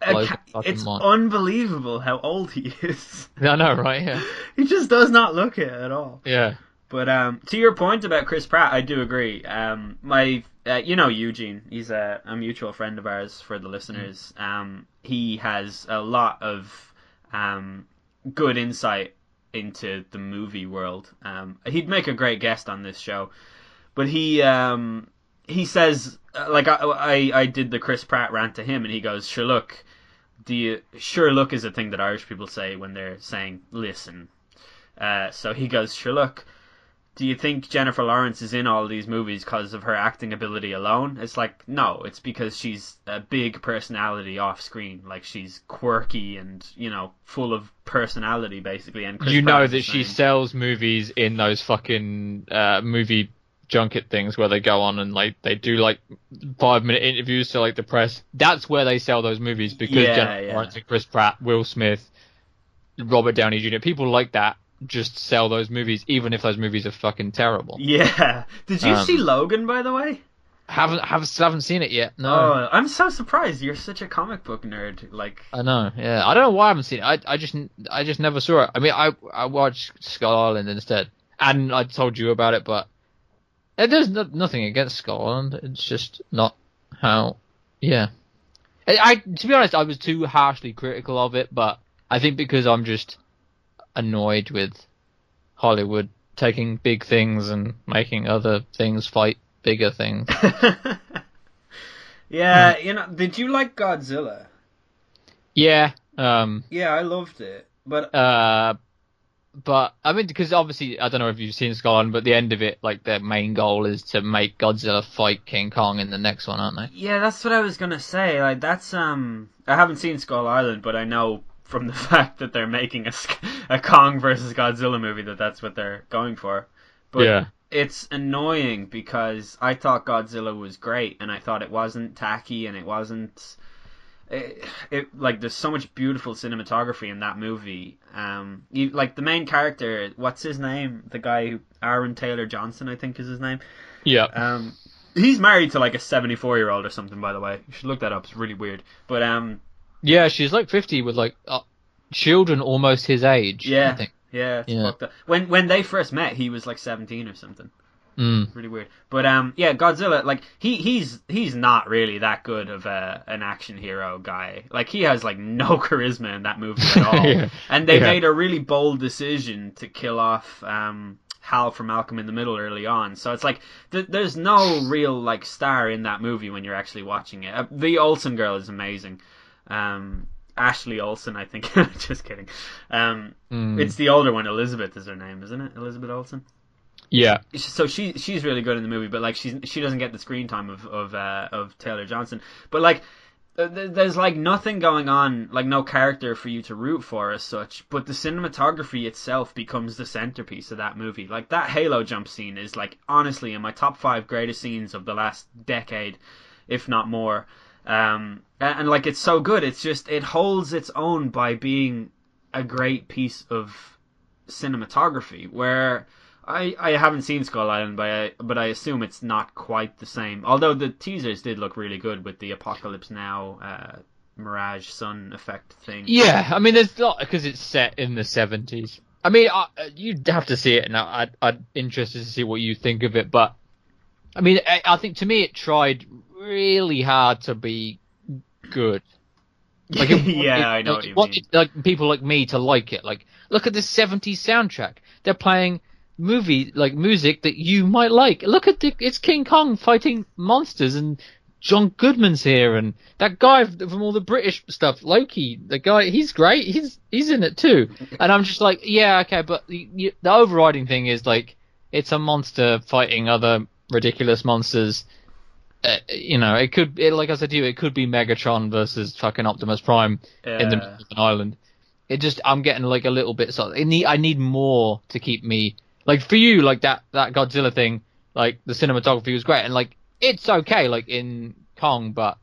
Speaker 1: ca- it's
Speaker 3: mind.
Speaker 1: unbelievable how old he is.
Speaker 3: I know, right? Yeah,
Speaker 1: he just does not look it at all.
Speaker 3: yeah,
Speaker 1: But um, to your point about Chris Pratt, I do agree. Um, my, uh, you know Eugene, he's a, a mutual friend of ours for the listeners. Um, he has a lot of um, good insight into the movie world. Um, he'd make a great guest on this show, but he um, he says uh, like I, I I did the Chris Pratt rant to him, and he goes, "Sure, look." You sure look is a thing that Irish people say when they're saying listen. Uh, so he goes, sure look, do you think Jennifer Lawrence is in all these movies because of her acting ability alone? It's like, no, it's because she's a big personality off screen. Like, she's quirky and, you know, full of personality, basically. And Chris
Speaker 3: you
Speaker 1: Pratt
Speaker 3: know that she sells movies in those fucking uh, movie junket things where they go on and like they do like five minute interviews to like the press. That's where they sell those movies because
Speaker 1: Yeah,
Speaker 3: Jennifer
Speaker 1: yeah.
Speaker 3: Lawrence and Chris Pratt, Will Smith, Robert Downey Jr. People like that just sell those movies even if those movies are fucking terrible.
Speaker 1: Yeah. Did you
Speaker 3: Um,
Speaker 1: see Logan, by the way?
Speaker 3: Haven't still haven't seen it yet. No.
Speaker 1: Oh, I'm so surprised. You're such a comic book nerd. Like,
Speaker 3: I know, yeah. I don't know why I haven't seen it. I, I just, I just never saw it. I mean, I, I watched Skull Island instead, and I told you about it, but there's no, nothing against Skull Island. It's just not how, yeah. I, I, to be honest, I was too harshly critical of it, but I think because I'm just annoyed with Hollywood taking big things and making other things fight bigger things.
Speaker 1: Yeah, you know, did you like Godzilla?
Speaker 3: Yeah. Um.
Speaker 1: Yeah, I loved it, but
Speaker 3: Uh. But I mean, because obviously I don't know if you've seen Skull Island, but the end of it, like their main goal is to make Godzilla fight King Kong in the next one, aren't they?
Speaker 1: yeah, that's what I was gonna say. Like, that's um, I haven't seen Skull Island, but I know from the fact that they're making a a Kong versus Godzilla movie that that's what they're going for. But
Speaker 3: yeah.
Speaker 1: it's annoying because I thought Godzilla was great, and I thought it wasn't tacky, and it wasn't. It, it like there's so much beautiful cinematography in that movie. Um, you, like the main character, what's his name? The guy who Aaron Taylor Johnson, I think is his name.
Speaker 3: Yeah.
Speaker 1: Um, he's married to like a 74 year old or something. By the way, you should look that up. It's really weird. But um,
Speaker 3: Yeah, she's like 50 with like uh, children almost his age.
Speaker 1: Yeah.
Speaker 3: I think.
Speaker 1: yeah, it's
Speaker 3: Yeah.
Speaker 1: fucked up. When when they first met, he was like 17 or something.
Speaker 3: Mm.
Speaker 1: really weird. But um, yeah, Godzilla, like he he's he's not really that good of a an action hero guy. Like he has like no charisma in that movie at all.
Speaker 3: Yeah.
Speaker 1: And they
Speaker 3: Yeah.
Speaker 1: made a really bold decision to kill off um Hal from Malcolm in the Middle early on. So it's like th- there's no real like star in that movie when you're actually watching it. Uh, the Olsen girl is amazing. Um. Ashley Olsen, I think. Just kidding. Um,
Speaker 3: Mm.
Speaker 1: it's the older one. Elizabeth is her name, isn't it? Elizabeth Olsen
Speaker 3: Yeah.
Speaker 1: so she she's really good in the movie, but like she's she doesn't get the screen time of of uh, of Taylor Johnson. But like th- there's like nothing going on, like no character for you to root for as such. But the cinematography itself becomes the centerpiece of that movie. Like that Halo jump scene is like honestly in my top five greatest scenes of the last decade, if not more. Um, and, and like it's so good. It's just it holds its own by being a great piece of cinematography where I, I haven't seen Skull Island, but I, but I assume it's not quite the same. Although the teasers did look really good with the Apocalypse Now uh, Mirage Sun effect thing.
Speaker 3: Yeah, I mean, there's not because it's set in the 70s. I mean, I, you'd have to see it, and I, I'd, I'd interested to see what you think of it. But I mean, I, I think to me, it tried really hard to be good. Like, it
Speaker 1: yeah,
Speaker 3: wanted-
Speaker 1: I know
Speaker 3: like,
Speaker 1: what you mean.
Speaker 3: Like people like me to like it. Like, look at this '70s soundtrack. They're playing movie like music that you might like. Look at the it's King Kong fighting monsters, and John Goodman's here, and that guy from all the British stuff, Loki. The guy, he's great. He's he's in it too. And I'm just like, yeah, okay, but the, the overriding thing is like, it's a monster fighting other ridiculous monsters uh, you know, it could, it, like I said to you, it could be Megatron versus fucking Optimus Prime in the middle of an island. It just, I'm getting like a little bit. So I need, I need more to keep me like for you, like that that Godzilla thing. Like the cinematography was great, and like it's okay, like in Kong, but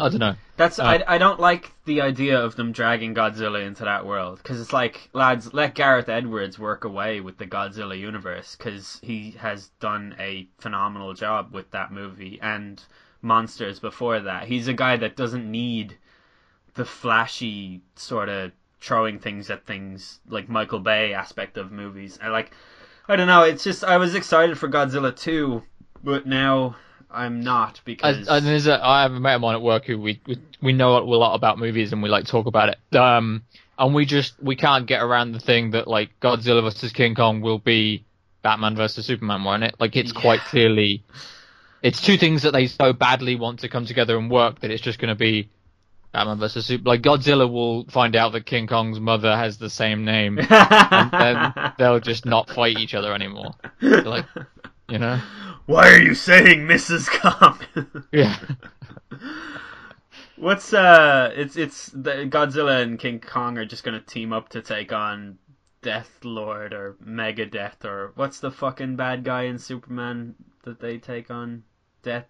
Speaker 3: I don't know.
Speaker 1: That's
Speaker 3: Uh,
Speaker 1: I, I don't like the idea of them dragging Godzilla into that world because it's like lads let Gareth Edwards work away with the Godzilla universe because he has done a phenomenal job with that movie and monsters before that. He's a guy that doesn't need the flashy sort of throwing things at things like Michael Bay aspect of movies. I like I don't know. It's just I was excited for Godzilla 2, but now I'm not because
Speaker 3: I, there's a, I have a mate of mine at work who we, we we know a lot about movies and we like talk about it. Um, and we just we can't get around the thing that like Godzilla versus King Kong will be Batman versus Superman, won't it? Like it's quite clearly, it's two things that they so badly want to come together and work that it's just going to be Batman versus Super. Like Godzilla will find out that King Kong's mother has the same name, and then they'll just not fight each other anymore. like, you know?
Speaker 1: Why are you saying Mrs. Kong?
Speaker 3: Yeah.
Speaker 1: What's uh? It's it's the Godzilla and King Kong are just gonna team up to take on Death Lord or Mega Death or what's the fucking bad guy in Superman that they take on? Death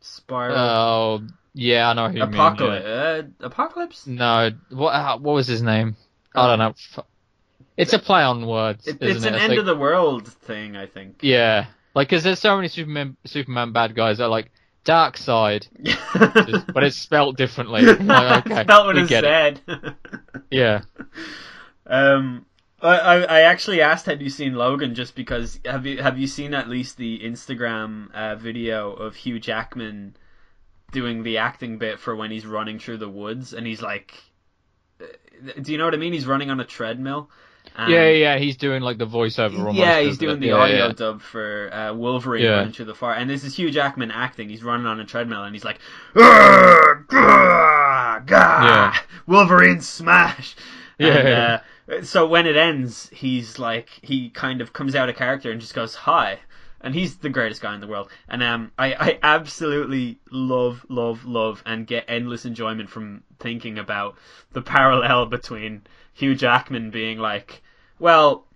Speaker 1: Spiral
Speaker 3: Oh, yeah, I know who you mean. yeah.
Speaker 1: Apocalypse. Uh, Apocalypse.
Speaker 3: No, what uh, what was his name? I don't know. It's a play on words,
Speaker 1: It, it's
Speaker 3: it?
Speaker 1: an
Speaker 3: It's
Speaker 1: end
Speaker 3: like-
Speaker 1: of the world thing, I think.
Speaker 3: Yeah, like because there's so many Superman Superman bad guys that are like Darkseid, just- but it's spelt differently. Like, okay,
Speaker 1: Spelt a
Speaker 3: it. Yeah.
Speaker 1: Um, I, I I actually asked, "Have you seen Logan?" Just because have you have you seen at least the Instagram uh, video of Hugh Jackman doing the acting bit for when he's running through the woods and he's like, uh, do you know what I mean? He's running on a treadmill. And-
Speaker 3: yeah, yeah, he's doing like the voiceover. Almost
Speaker 1: yeah, he's doing
Speaker 3: it.
Speaker 1: the
Speaker 3: Yeah,
Speaker 1: audio
Speaker 3: yeah.
Speaker 1: dub for uh, Wolverine
Speaker 3: Yeah.
Speaker 1: running through the fire, and this is Hugh Jackman acting. He's running on a treadmill, and he's like, "Arr, gah. Wolverine smash!"
Speaker 3: Yeah.
Speaker 1: And, uh, so when it ends, he's like, he kind of comes out of character and just goes, "Hi." And he's the greatest guy in the world, and um, I, I absolutely love, love, love, and get endless enjoyment from thinking about the parallel between Hugh Jackman being like, well,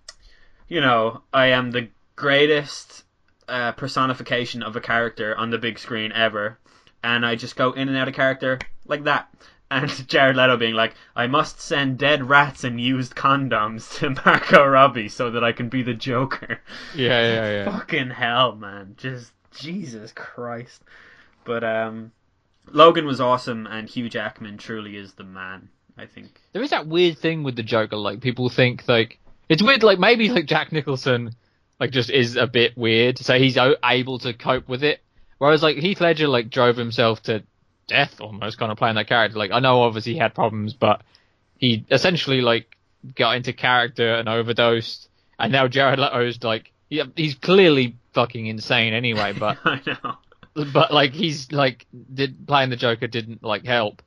Speaker 1: you know, I am the greatest uh, personification of a character on the big screen ever, and I just go in and out of character like that. And Jared Leto being like, I must send dead rats and used condoms to Margot Robbie so that I can be the Joker.
Speaker 3: Yeah, yeah, yeah.
Speaker 1: Fucking hell, man. Just Jesus Christ. But um Logan was awesome and Hugh Jackman truly is the man, I think.
Speaker 3: There is that weird thing with the Joker. Like people think like it's weird. Like maybe like Jack Nicholson, like just is a bit weird, so he's able to cope with it. Whereas like Heath Ledger like drove himself to death almost, kind of playing that character. Like I know obviously he had problems, but he essentially like got into character and overdosed. And now Jared Leto's like yeah, he's clearly fucking insane anyway, but
Speaker 1: I know.
Speaker 3: but like he's like did playing the Joker didn't like help.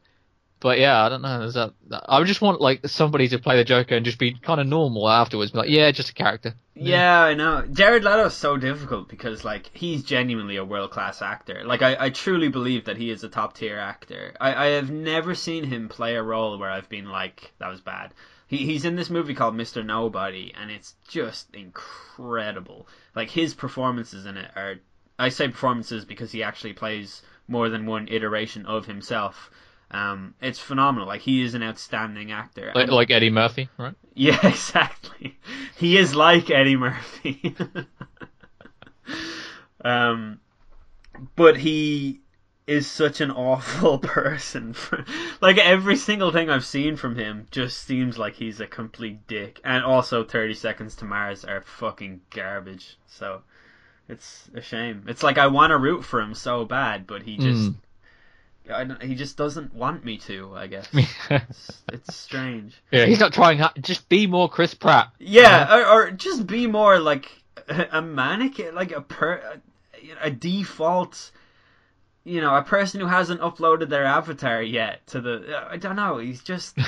Speaker 3: But yeah, I don't know. That. I would just want like somebody to play the Joker and just be kind of normal afterwards. Be like, yeah, just a character.
Speaker 1: Yeah, I know. Jared Leto is so difficult because like he's genuinely a world class actor. Like I, I truly believe that he is a top tier actor. I, I have never seen him play a role where I've been like, that was bad. He, he's in this movie called Mr. Nobody and it's just incredible. Like his performances in it are I say performances because he actually plays more than one iteration of himself. Um, it's phenomenal. Like he is an outstanding actor.
Speaker 3: Like, like Eddie Murphy, right?
Speaker 1: yeah, exactly. He is like Eddie Murphy. um, but he is such an awful person. For, like every single thing I've seen from him just seems like he's a complete dick. And also, Thirty Seconds to Mars are fucking garbage. So it's a shame. It's like I want to root for him so bad, but he just.
Speaker 3: Mm.
Speaker 1: I don't, he just doesn't want me to. I guess it's, it's strange.
Speaker 3: yeah, he's not trying hard. Just be more Chris Pratt.
Speaker 1: Yeah, or, or just be more like a mannequin, like a per, a default, you know, a person who hasn't uploaded their avatar yet to the. I don't know. He's just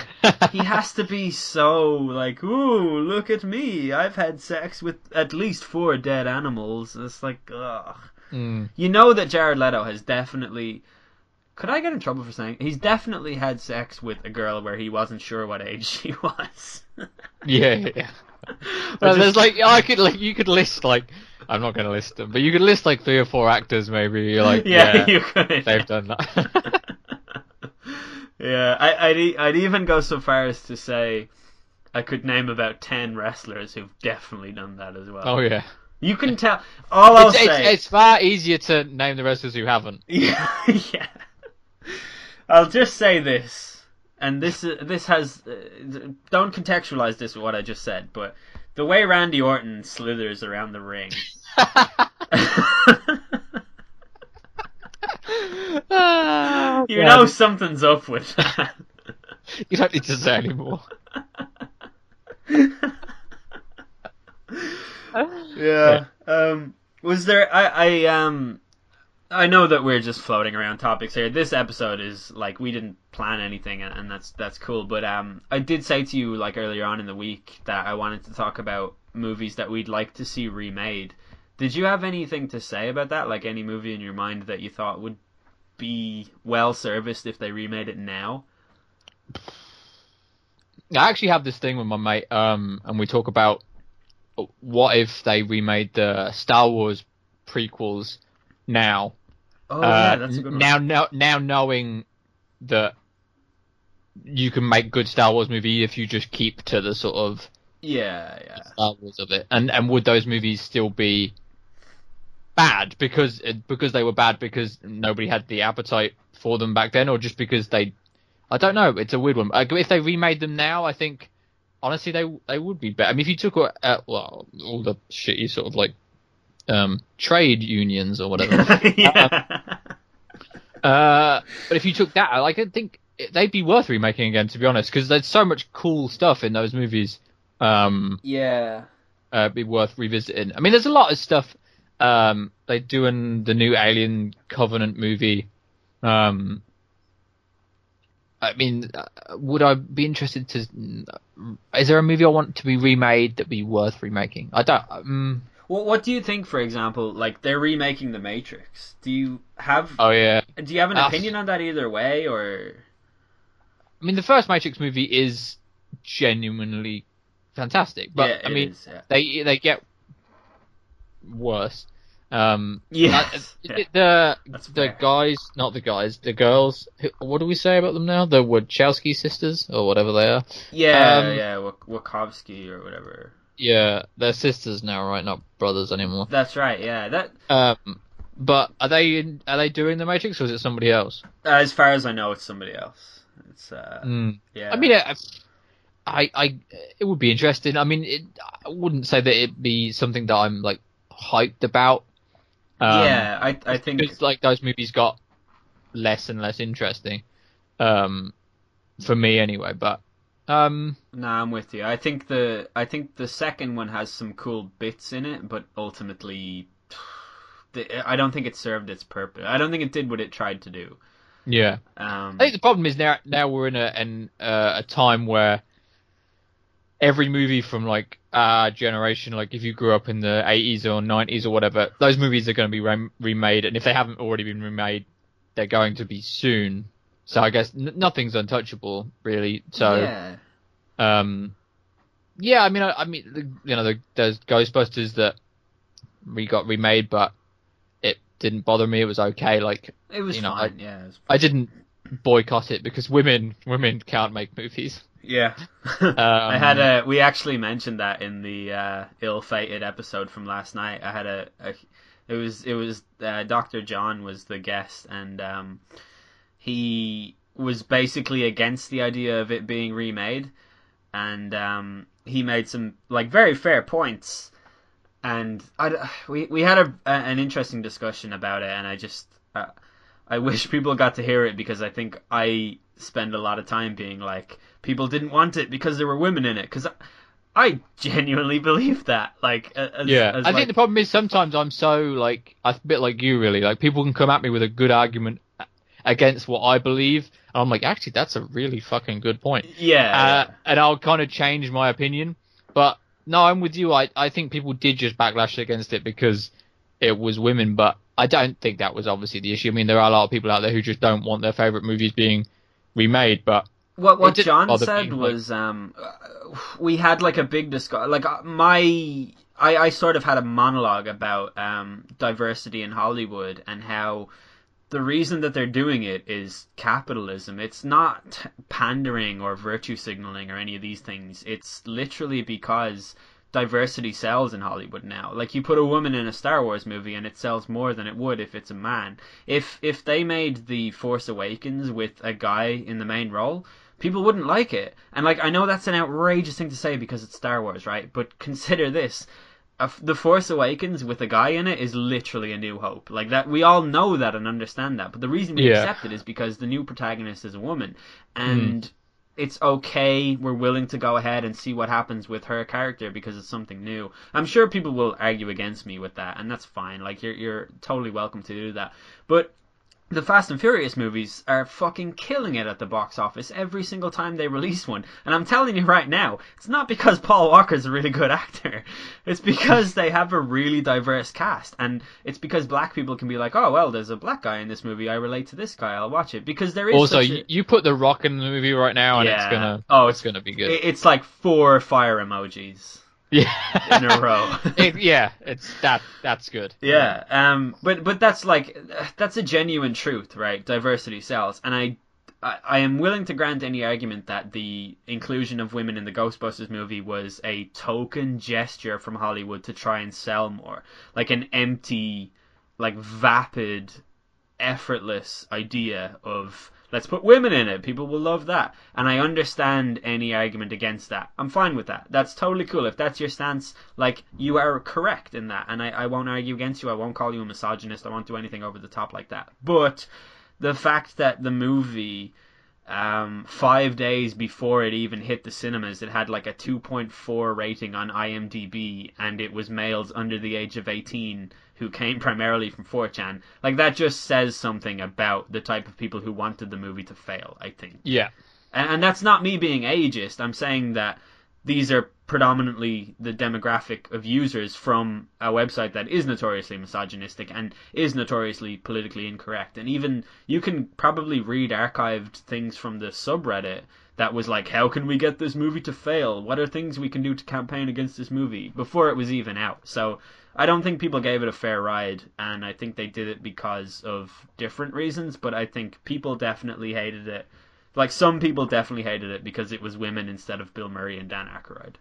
Speaker 1: he has to be so like, ooh, look at me! I've had sex with at least four dead animals. It's like, ugh.
Speaker 3: Mm.
Speaker 1: You know that Jared Leto has definitely. Could I get in trouble for saying he's definitely had sex with a girl where he wasn't sure what age she was?
Speaker 3: Yeah, yeah. Well, there's like I could like you could list like I'm not going to list them, but you could list like three or four actors maybe. You're like,
Speaker 1: yeah,
Speaker 3: yeah,
Speaker 1: you could.
Speaker 3: they've done that.
Speaker 1: yeah, I, I'd I'd even go so far as to say I could name about ten wrestlers who've definitely done that as well.
Speaker 3: oh yeah.
Speaker 1: You can tell. All I'll
Speaker 3: It's, it's,
Speaker 1: say.
Speaker 3: it's far easier to name the wrestlers who haven't.
Speaker 1: Yeah, yeah. I'll just say this, and this this has uh, don't contextualize this with what I just said, but the way Randy Orton slithers around the ring. you
Speaker 3: Yeah,
Speaker 1: know something's up with that.
Speaker 3: you don't need to say anymore.
Speaker 1: yeah. Um. Was there? I. I. Um. I know that we're just floating around topics here. This episode is like we didn't plan anything, and, and that's that's cool. But um, I did say to you like earlier on in the week that I wanted to talk about movies that we'd like to see remade. Did you have anything to say about that? Like any movie in your mind that you thought would be well serviced if they remade it now?
Speaker 3: I actually have this thing with my mate, um, and we talk about what if they remade the Star Wars prequels now.
Speaker 1: Oh
Speaker 3: Uh,
Speaker 1: yeah, that's a good one.
Speaker 3: now, now, now knowing that you can make good Star Wars movie if you just keep to the sort of
Speaker 1: yeah, yeah.
Speaker 3: Star Wars of it, and and would those movies still be bad because because they were bad because nobody had the appetite for them back then, or just because they? I don't know. It's a weird one. If they remade them now, I think honestly they they would be better. I mean, if you took uh, well all the shitty sort of like um trade unions or whatever.
Speaker 1: yeah.
Speaker 3: Uh, but if you took that, like, I think they'd be worth remaking again, to be honest, because there's so much cool stuff in those movies Um,
Speaker 1: Yeah.
Speaker 3: uh, be worth revisiting. I mean, there's a lot of stuff. Um, they doing the new Alien Covenant movie. Um, I mean, uh, would I be interested to? Is there a movie I want to be remade that be worth remaking? I don't. Um,
Speaker 1: Well, what do you think, for example, like they're remaking The Matrix? Do you have
Speaker 3: oh yeah.
Speaker 1: do you have an opinion on that either way, or
Speaker 3: I mean, the first Matrix movie is genuinely fantastic, but
Speaker 1: yeah,
Speaker 3: I mean,
Speaker 1: is, yeah.
Speaker 3: they they get worse. Um,
Speaker 1: Yes,
Speaker 3: uh,
Speaker 1: yeah.
Speaker 3: the
Speaker 1: That's
Speaker 3: the
Speaker 1: fair.
Speaker 3: guys, not the guys, the girls. who- What do we say about them now? The Wachowski sisters or whatever they are.
Speaker 1: yeah,
Speaker 3: um,
Speaker 1: yeah, Wachowski or whatever.
Speaker 3: Yeah, they're sisters now, right? Not brothers anymore.
Speaker 1: That's right. Yeah, that
Speaker 3: Um, but are they in, are they doing the Matrix or is it somebody else?
Speaker 1: uh, as far as I know, it's somebody else. It's uh,
Speaker 3: Mm.
Speaker 1: yeah.
Speaker 3: I mean, I, I, I, it would be interesting. I mean, it, I wouldn't say that it'd be something that I'm like hyped about. Um,
Speaker 1: yeah, I I think
Speaker 3: because like those movies got less and less interesting, um, for me anyway. But um,
Speaker 1: No, I'm with you. I think the I think the second one has some cool bits in it, but ultimately, the, I don't think it served its purpose. I don't think it did what it tried to do.
Speaker 3: yeah,
Speaker 1: Um,
Speaker 3: I think the problem is now now we're in a an, uh, a time where every movie from like our generation, like if you grew up in the 80s or 90s or whatever, those movies are going to be rem- remade, and if they haven't already been remade, they're going to be soon. So I guess n- nothing's untouchable, really. So
Speaker 1: yeah,
Speaker 3: Um, yeah, I mean, I, I mean, you know, the, there's Ghostbusters that we got remade, but it didn't bother me. It was okay. Like,
Speaker 1: it was
Speaker 3: you know,
Speaker 1: fine. yeah, it was,
Speaker 3: I didn't boycott it because women, women can't make movies.
Speaker 1: yeah.
Speaker 3: Um,
Speaker 1: I had a. We actually mentioned that in the uh, ill-fated episode from last night. I had a. a it was it was uh, Dr. John was the guest, and um, he was basically against the idea of it being remade, and um, he made some like very fair points, and I we we had a, an interesting discussion about it, and I just uh, I wish people got to hear it because I think I spend a lot of time being like people didn't want it because there were women in it because. I, I genuinely believe that. Like, as,
Speaker 3: yeah,
Speaker 1: as
Speaker 3: I
Speaker 1: like,
Speaker 3: think the problem is sometimes I'm so like a bit like you really. Like people can come at me with a good argument against what I believe, and I'm like, actually, that's a really fucking good point.
Speaker 1: yeah,
Speaker 3: uh, and I'll kind of change my opinion. But no, I'm with you. I I think people did just backlash against it because it was women, but I don't think that was obviously the issue. I mean, there are a lot of people out there who just don't want their favorite movies being remade, but
Speaker 1: What what John said
Speaker 3: me, like-
Speaker 1: was um, uh, we had like a big discussion. like uh, my I, I sort of had a monologue about um, diversity in Hollywood and how the reason that they're doing it is capitalism. It's not pandering or virtue signaling or any of these things. It's literally because diversity sells in Hollywood now. Like you put a woman in a Star Wars movie and it sells more than it would if it's a man. If if they made The Force Awakens with a guy in the main role, people wouldn't like it. And like I know that's an outrageous thing to say because it's Star Wars, right? But consider this. The Force Awakens with a guy in it is literally a new hope. Like that we all know that and understand that. But the reason we
Speaker 3: Yeah.
Speaker 1: accept it is because the new protagonist is a woman. Hmm. And it's okay. We're willing to go ahead and see what happens with her character because it's something new. I'm sure people will argue against me with that, and that's fine. Like you're you're totally welcome to do that. But the Fast and Furious movies are fucking killing it at the box office every single time they release one. And I'm telling you right now, it's not because Paul Walker's a really good actor. It's because they have a really diverse cast. And it's because black people can be like, oh, well, there's a black guy in this movie. I relate to this guy. I'll watch it. Because there is
Speaker 3: also
Speaker 1: such a-
Speaker 3: you, you put the Rock in the movie right now, and it's gonna
Speaker 1: Oh,
Speaker 3: it's gonna be good.
Speaker 1: It's like four fire emojis
Speaker 3: yeah,
Speaker 1: in a row.
Speaker 3: It- yeah, it's that that's good.
Speaker 1: yeah, um, but but that's like that's a genuine truth, right? Diversity sells, and I, I I am willing to grant any argument that the inclusion of women in the Ghostbusters movie was a token gesture from Hollywood to try and sell more, like an empty, like vapid, effortless idea of let's put women in it. People will love that. And I understand any argument against that. I'm fine with that. That's totally cool. If that's your stance, like, you are correct in that. And I, I won't argue against you. I won't call you a misogynist. I won't do anything over the top like that. But the fact that the movie um, five days before it even hit the cinemas, it had like a 2.4 rating on IMDb, and it was males under the age of 18 who came primarily from 4chan. Like that just says something about the type of people who wanted the movie to fail. I think,
Speaker 3: Yeah.
Speaker 1: and, and that's not me being ageist. I'm saying that these are predominantly the demographic of users from a website that is notoriously misogynistic and is notoriously politically incorrect. And even you can probably read archived things from the subreddit that was like, how can we get this movie to fail? What are things we can do to campaign against this movie before it was even out? So I don't think people gave it a fair ride, and I think they did it because of different reasons, but I think people definitely hated it. Like some people definitely hated it because it was women instead of Bill Murray and Dan Aykroyd.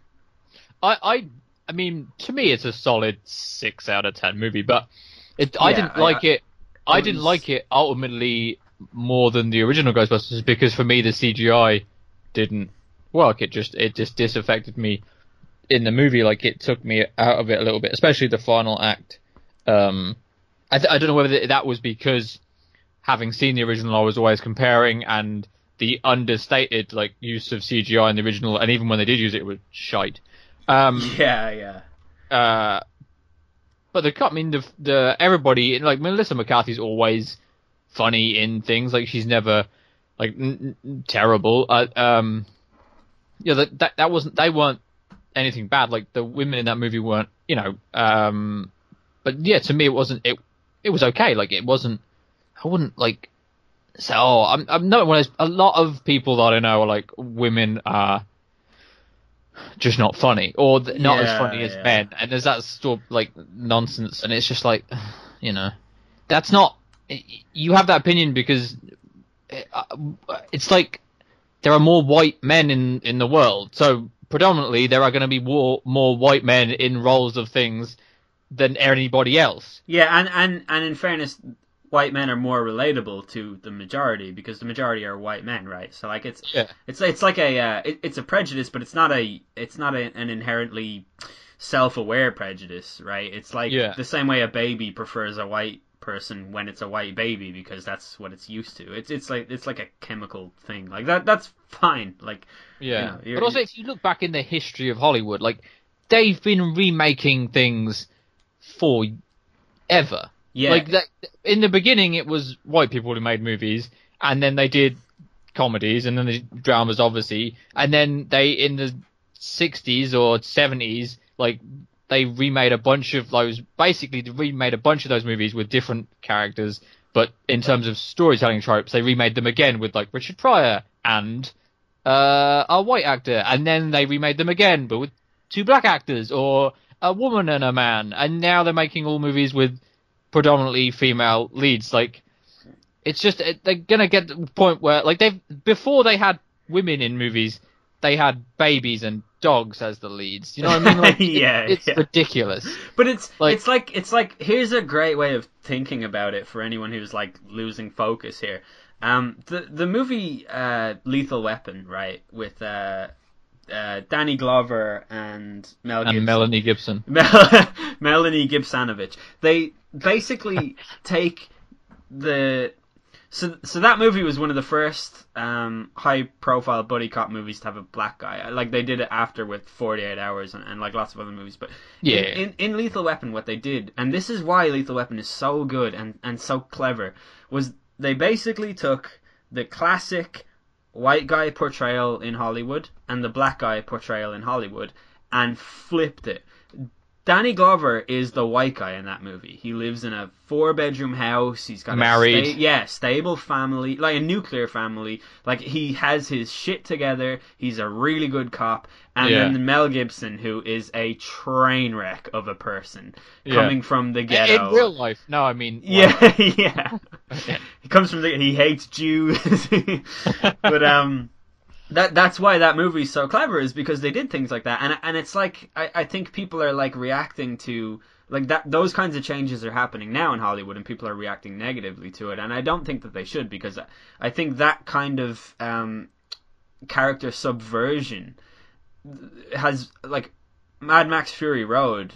Speaker 3: I, I, I mean, to me, it's a solid six out of ten movie, but it, I
Speaker 1: Yeah,
Speaker 3: didn't
Speaker 1: I-
Speaker 3: like it. I
Speaker 1: it
Speaker 3: didn't
Speaker 1: was-
Speaker 3: like it ultimately more than the original Ghostbusters because for me the CGI didn't work. It just it just disaffected me in the movie. Like it took me out of it a little bit, especially the final act. Um, I, th- I don't know whether that was because having seen the original, I was always comparing and the understated like use of CGI in the original, and even when they did use it, it was shite. Um,
Speaker 1: Yeah, yeah.
Speaker 3: uh, but the cut, I mean, the the everybody like Melissa McCarthy's always funny in things. Like she's never like n- n- terrible. Uh, um, yeah, that, that that wasn't they weren't anything bad. Like the women in that movie weren't, you know. Um, but yeah, to me it wasn't. It it was okay. Like it wasn't. I wouldn't like say. Oh, I'm I'm not one of those. A lot of people that I know are like women are just not funny or th- not as funny as
Speaker 1: yeah.
Speaker 3: men and there's that sort of like nonsense and it's just like you know that's not you have that opinion because uh, it's like there are more white men in in the world so predominantly there are going to be more more white men in roles of things than anybody else
Speaker 1: Yeah, and, and, and in fairness, white men are more relatable to the majority because the majority are white men, right? So like it's
Speaker 3: Yeah.
Speaker 1: it's it's like a uh, it, it's a prejudice, but it's not a it's not a, an inherently self-aware prejudice, right? It's like
Speaker 3: Yeah.
Speaker 1: the same way a baby prefers a white person when it's a white baby because that's what it's used to. It's it's like it's like a chemical thing. Like that that's fine. Like
Speaker 3: Yeah,
Speaker 1: You know,
Speaker 3: but also if you look back in the history of Hollywood, like they've been remaking things for ever.
Speaker 1: yeah,
Speaker 3: Like that, in the beginning, it was white people who made movies, and then they did comedies, and then the dramas, obviously, and then they in the '60s or '70s, like they remade a bunch of those. Basically, they remade a bunch of those movies with different characters, but in terms of storytelling tropes, they remade them again with like Richard Pryor and uh, a white actor, and then they remade them again, but with two black actors or a woman and a man, and now they're making all movies with predominantly female leads. Like, it's just they're gonna get to the point where like they've before they had women in movies, they had babies and dogs as the leads. You know what I mean? Like, it-
Speaker 1: Yeah,
Speaker 3: it's
Speaker 1: yeah.
Speaker 3: ridiculous.
Speaker 1: But it's
Speaker 3: Like-
Speaker 1: it's like it's like here's a great way of thinking about it for anyone who's like losing focus here. Um, the the movie uh, Lethal Weapon, right, with uh, uh, Danny Glover and Mel Gibson.
Speaker 3: And Melanie Gibson.
Speaker 1: Mel- Melanie Gibsonovich. They basically take the so so that movie was one of the first um, high profile buddy cop movies to have a black guy. Like they did it after with Forty Eight Hours and, and like lots of other movies. But
Speaker 3: Yeah.
Speaker 1: in, in in Lethal Weapon, what they did, and this is why Lethal Weapon is so good and and so clever, was they basically took the classic white guy portrayal in Hollywood and the black guy portrayal in Hollywood and flipped it. Danny Glover is the white guy in that movie. He lives in a four bedroom house. He's got
Speaker 3: Married.
Speaker 1: A sta- yeah, stable family, like a nuclear family. Like he has his shit together. He's a really good cop. And
Speaker 3: Yeah.
Speaker 1: then Mel Gibson, who is a train wreck of a person
Speaker 3: Yeah.
Speaker 1: coming from the ghetto.
Speaker 3: In real life, no, I mean,
Speaker 1: Yeah, yeah.
Speaker 3: Yeah.
Speaker 1: He comes from the. He hates Jews, but um, that that's why that movie's so clever is because they did things like that, and and it's like I, I think people are like reacting to like that. Those kinds of changes are happening now in Hollywood, and people are reacting negatively to it, and I don't think that they should because I, think that kind of um character subversion has like Mad Max Fury Road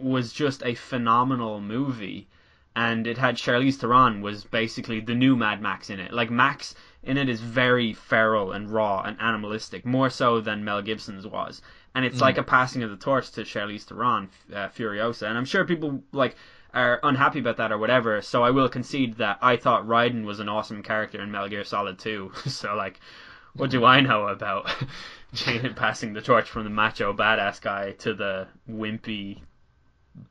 Speaker 1: was just a phenomenal movie and it had Charlize Theron was basically the new Mad Max in it. Like Max in it is very feral and raw and animalistic, more so than Mel Gibson's was. And it's like a passing of the torch to Charlize Theron, uh, Furiosa. And I'm sure people like are unhappy about that or whatever. So I will concede that I thought Raiden was an awesome character in Metal Gear Solid 2. so like, what do I know about Jane passing the torch from the macho badass guy to the wimpy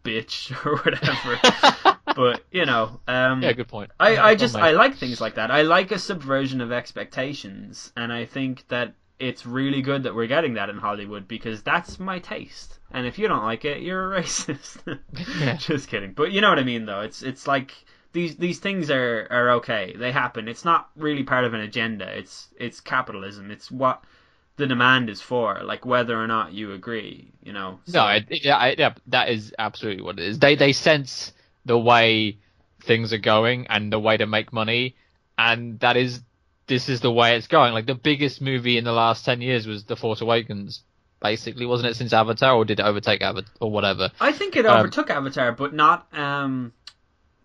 Speaker 1: bitch or whatever? But you know, um,
Speaker 3: Yeah, good point.
Speaker 1: I, I just. I like things like that. I like a subversion of expectations, and I think that it's really good that we're getting that in Hollywood because that's my taste. And if you don't like it, you're a racist.
Speaker 3: Yeah.
Speaker 1: just kidding. But you know what I mean, though. It's it's like these these things are are okay. They happen. It's not really part of an agenda. It's it's capitalism. It's what the demand is for, like whether or not you agree. You know.
Speaker 3: No, it, I- yeah, that is absolutely what it is. They they sense the way things are going and the way to make money, and that is this is the way it's going. Like the biggest movie in the last ten years was The Force Awakens, basically, wasn't it? Since Avatar, or did it overtake Avatar, or whatever?
Speaker 1: I think it
Speaker 3: Um,
Speaker 1: overtook Avatar, but not um,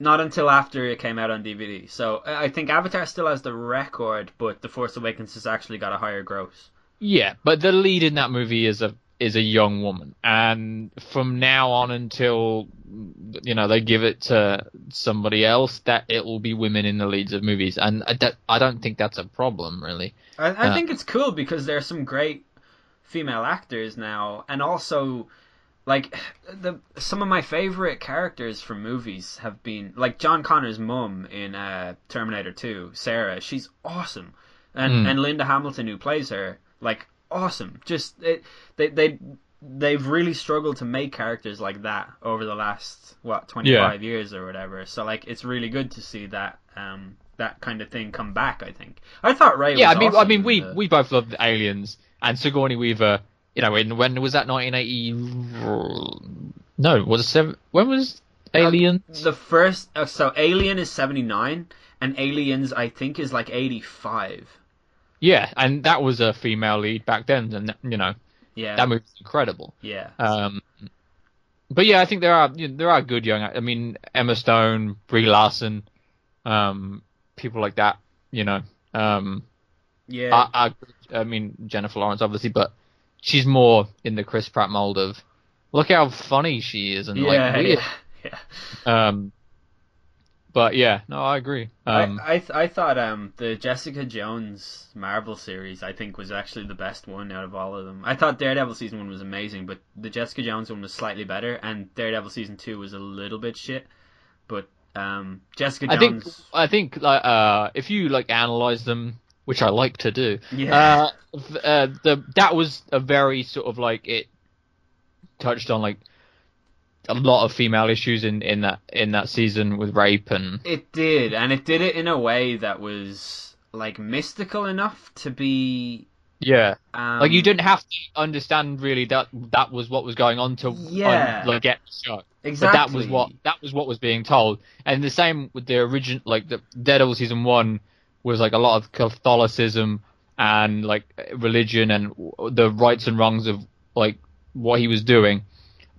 Speaker 1: not until after it came out on DVD. So I I think Avatar still has the record, but The Force Awakens has actually got a higher gross.
Speaker 3: Yeah, but the lead in that movie is a is a young woman, and from now on until you know they give it to somebody else, that it will be women in the leads of movies, and I don't, I don't think that's a problem really.
Speaker 1: I, I
Speaker 3: Uh,
Speaker 1: think it's cool because there are some great female actors now, and also like the some of my favorite characters from movies have been like John Connor's mum in uh, Terminator 2, Sarah. She's awesome, and
Speaker 3: Mm.
Speaker 1: and Linda Hamilton who plays her, like awesome. Just it, they they they've really struggled to make characters like that over the last what 25 years or whatever. So like it's really good to see that um that kind of thing come back. I think I thought Ray.
Speaker 3: Yeah, I mean, I mean, we
Speaker 1: the-
Speaker 3: we both loved Aliens, and Sigourney Weaver. You know, in when was that 1980? No, was it seven? When was Aliens?
Speaker 1: The first, uh, so Alien is 79, and Aliens, I think, is like 85.
Speaker 3: Yeah, and that was a female lead back then, and you know
Speaker 1: Yeah.
Speaker 3: that movie's incredible.
Speaker 1: yeah.
Speaker 3: Um, but yeah, I think there are you know, there are good young. I mean, Emma Stone, Brie Larson, um, people like that. You know, um,
Speaker 1: yeah.
Speaker 3: I, I, I mean Jennifer Lawrence obviously, but she's more in the Chris Pratt mold of look how funny she is and
Speaker 1: yeah.
Speaker 3: like weird.
Speaker 1: yeah. yeah.
Speaker 3: Um, but yeah, no, I agree. Um,
Speaker 1: I I, th- I thought um the Jessica Jones Marvel series I think was actually the best one out of all of them. I thought Daredevil season one was amazing, but the Jessica Jones one was slightly better, and Daredevil season two was a little bit shit. But um Jessica
Speaker 3: I think
Speaker 1: Jones,
Speaker 3: I think like uh, if you like analyze them, which I like to do,
Speaker 1: Yeah.
Speaker 3: uh, uh, the that was a very sort of like it touched on like a lot of female issues in in that in that season with rape and
Speaker 1: It did, and it did it in a way that was like mystical enough to be.
Speaker 3: yeah,
Speaker 1: Um,
Speaker 3: like you didn't have to understand really that that was what was going on to
Speaker 1: Yeah.
Speaker 3: un- like get the show.
Speaker 1: exactly.
Speaker 3: But that was what that was what was being told, and the same with the original like the Dead Daredevil season one was like a lot of Catholicism and like religion and the rights and wrongs of like what he was doing.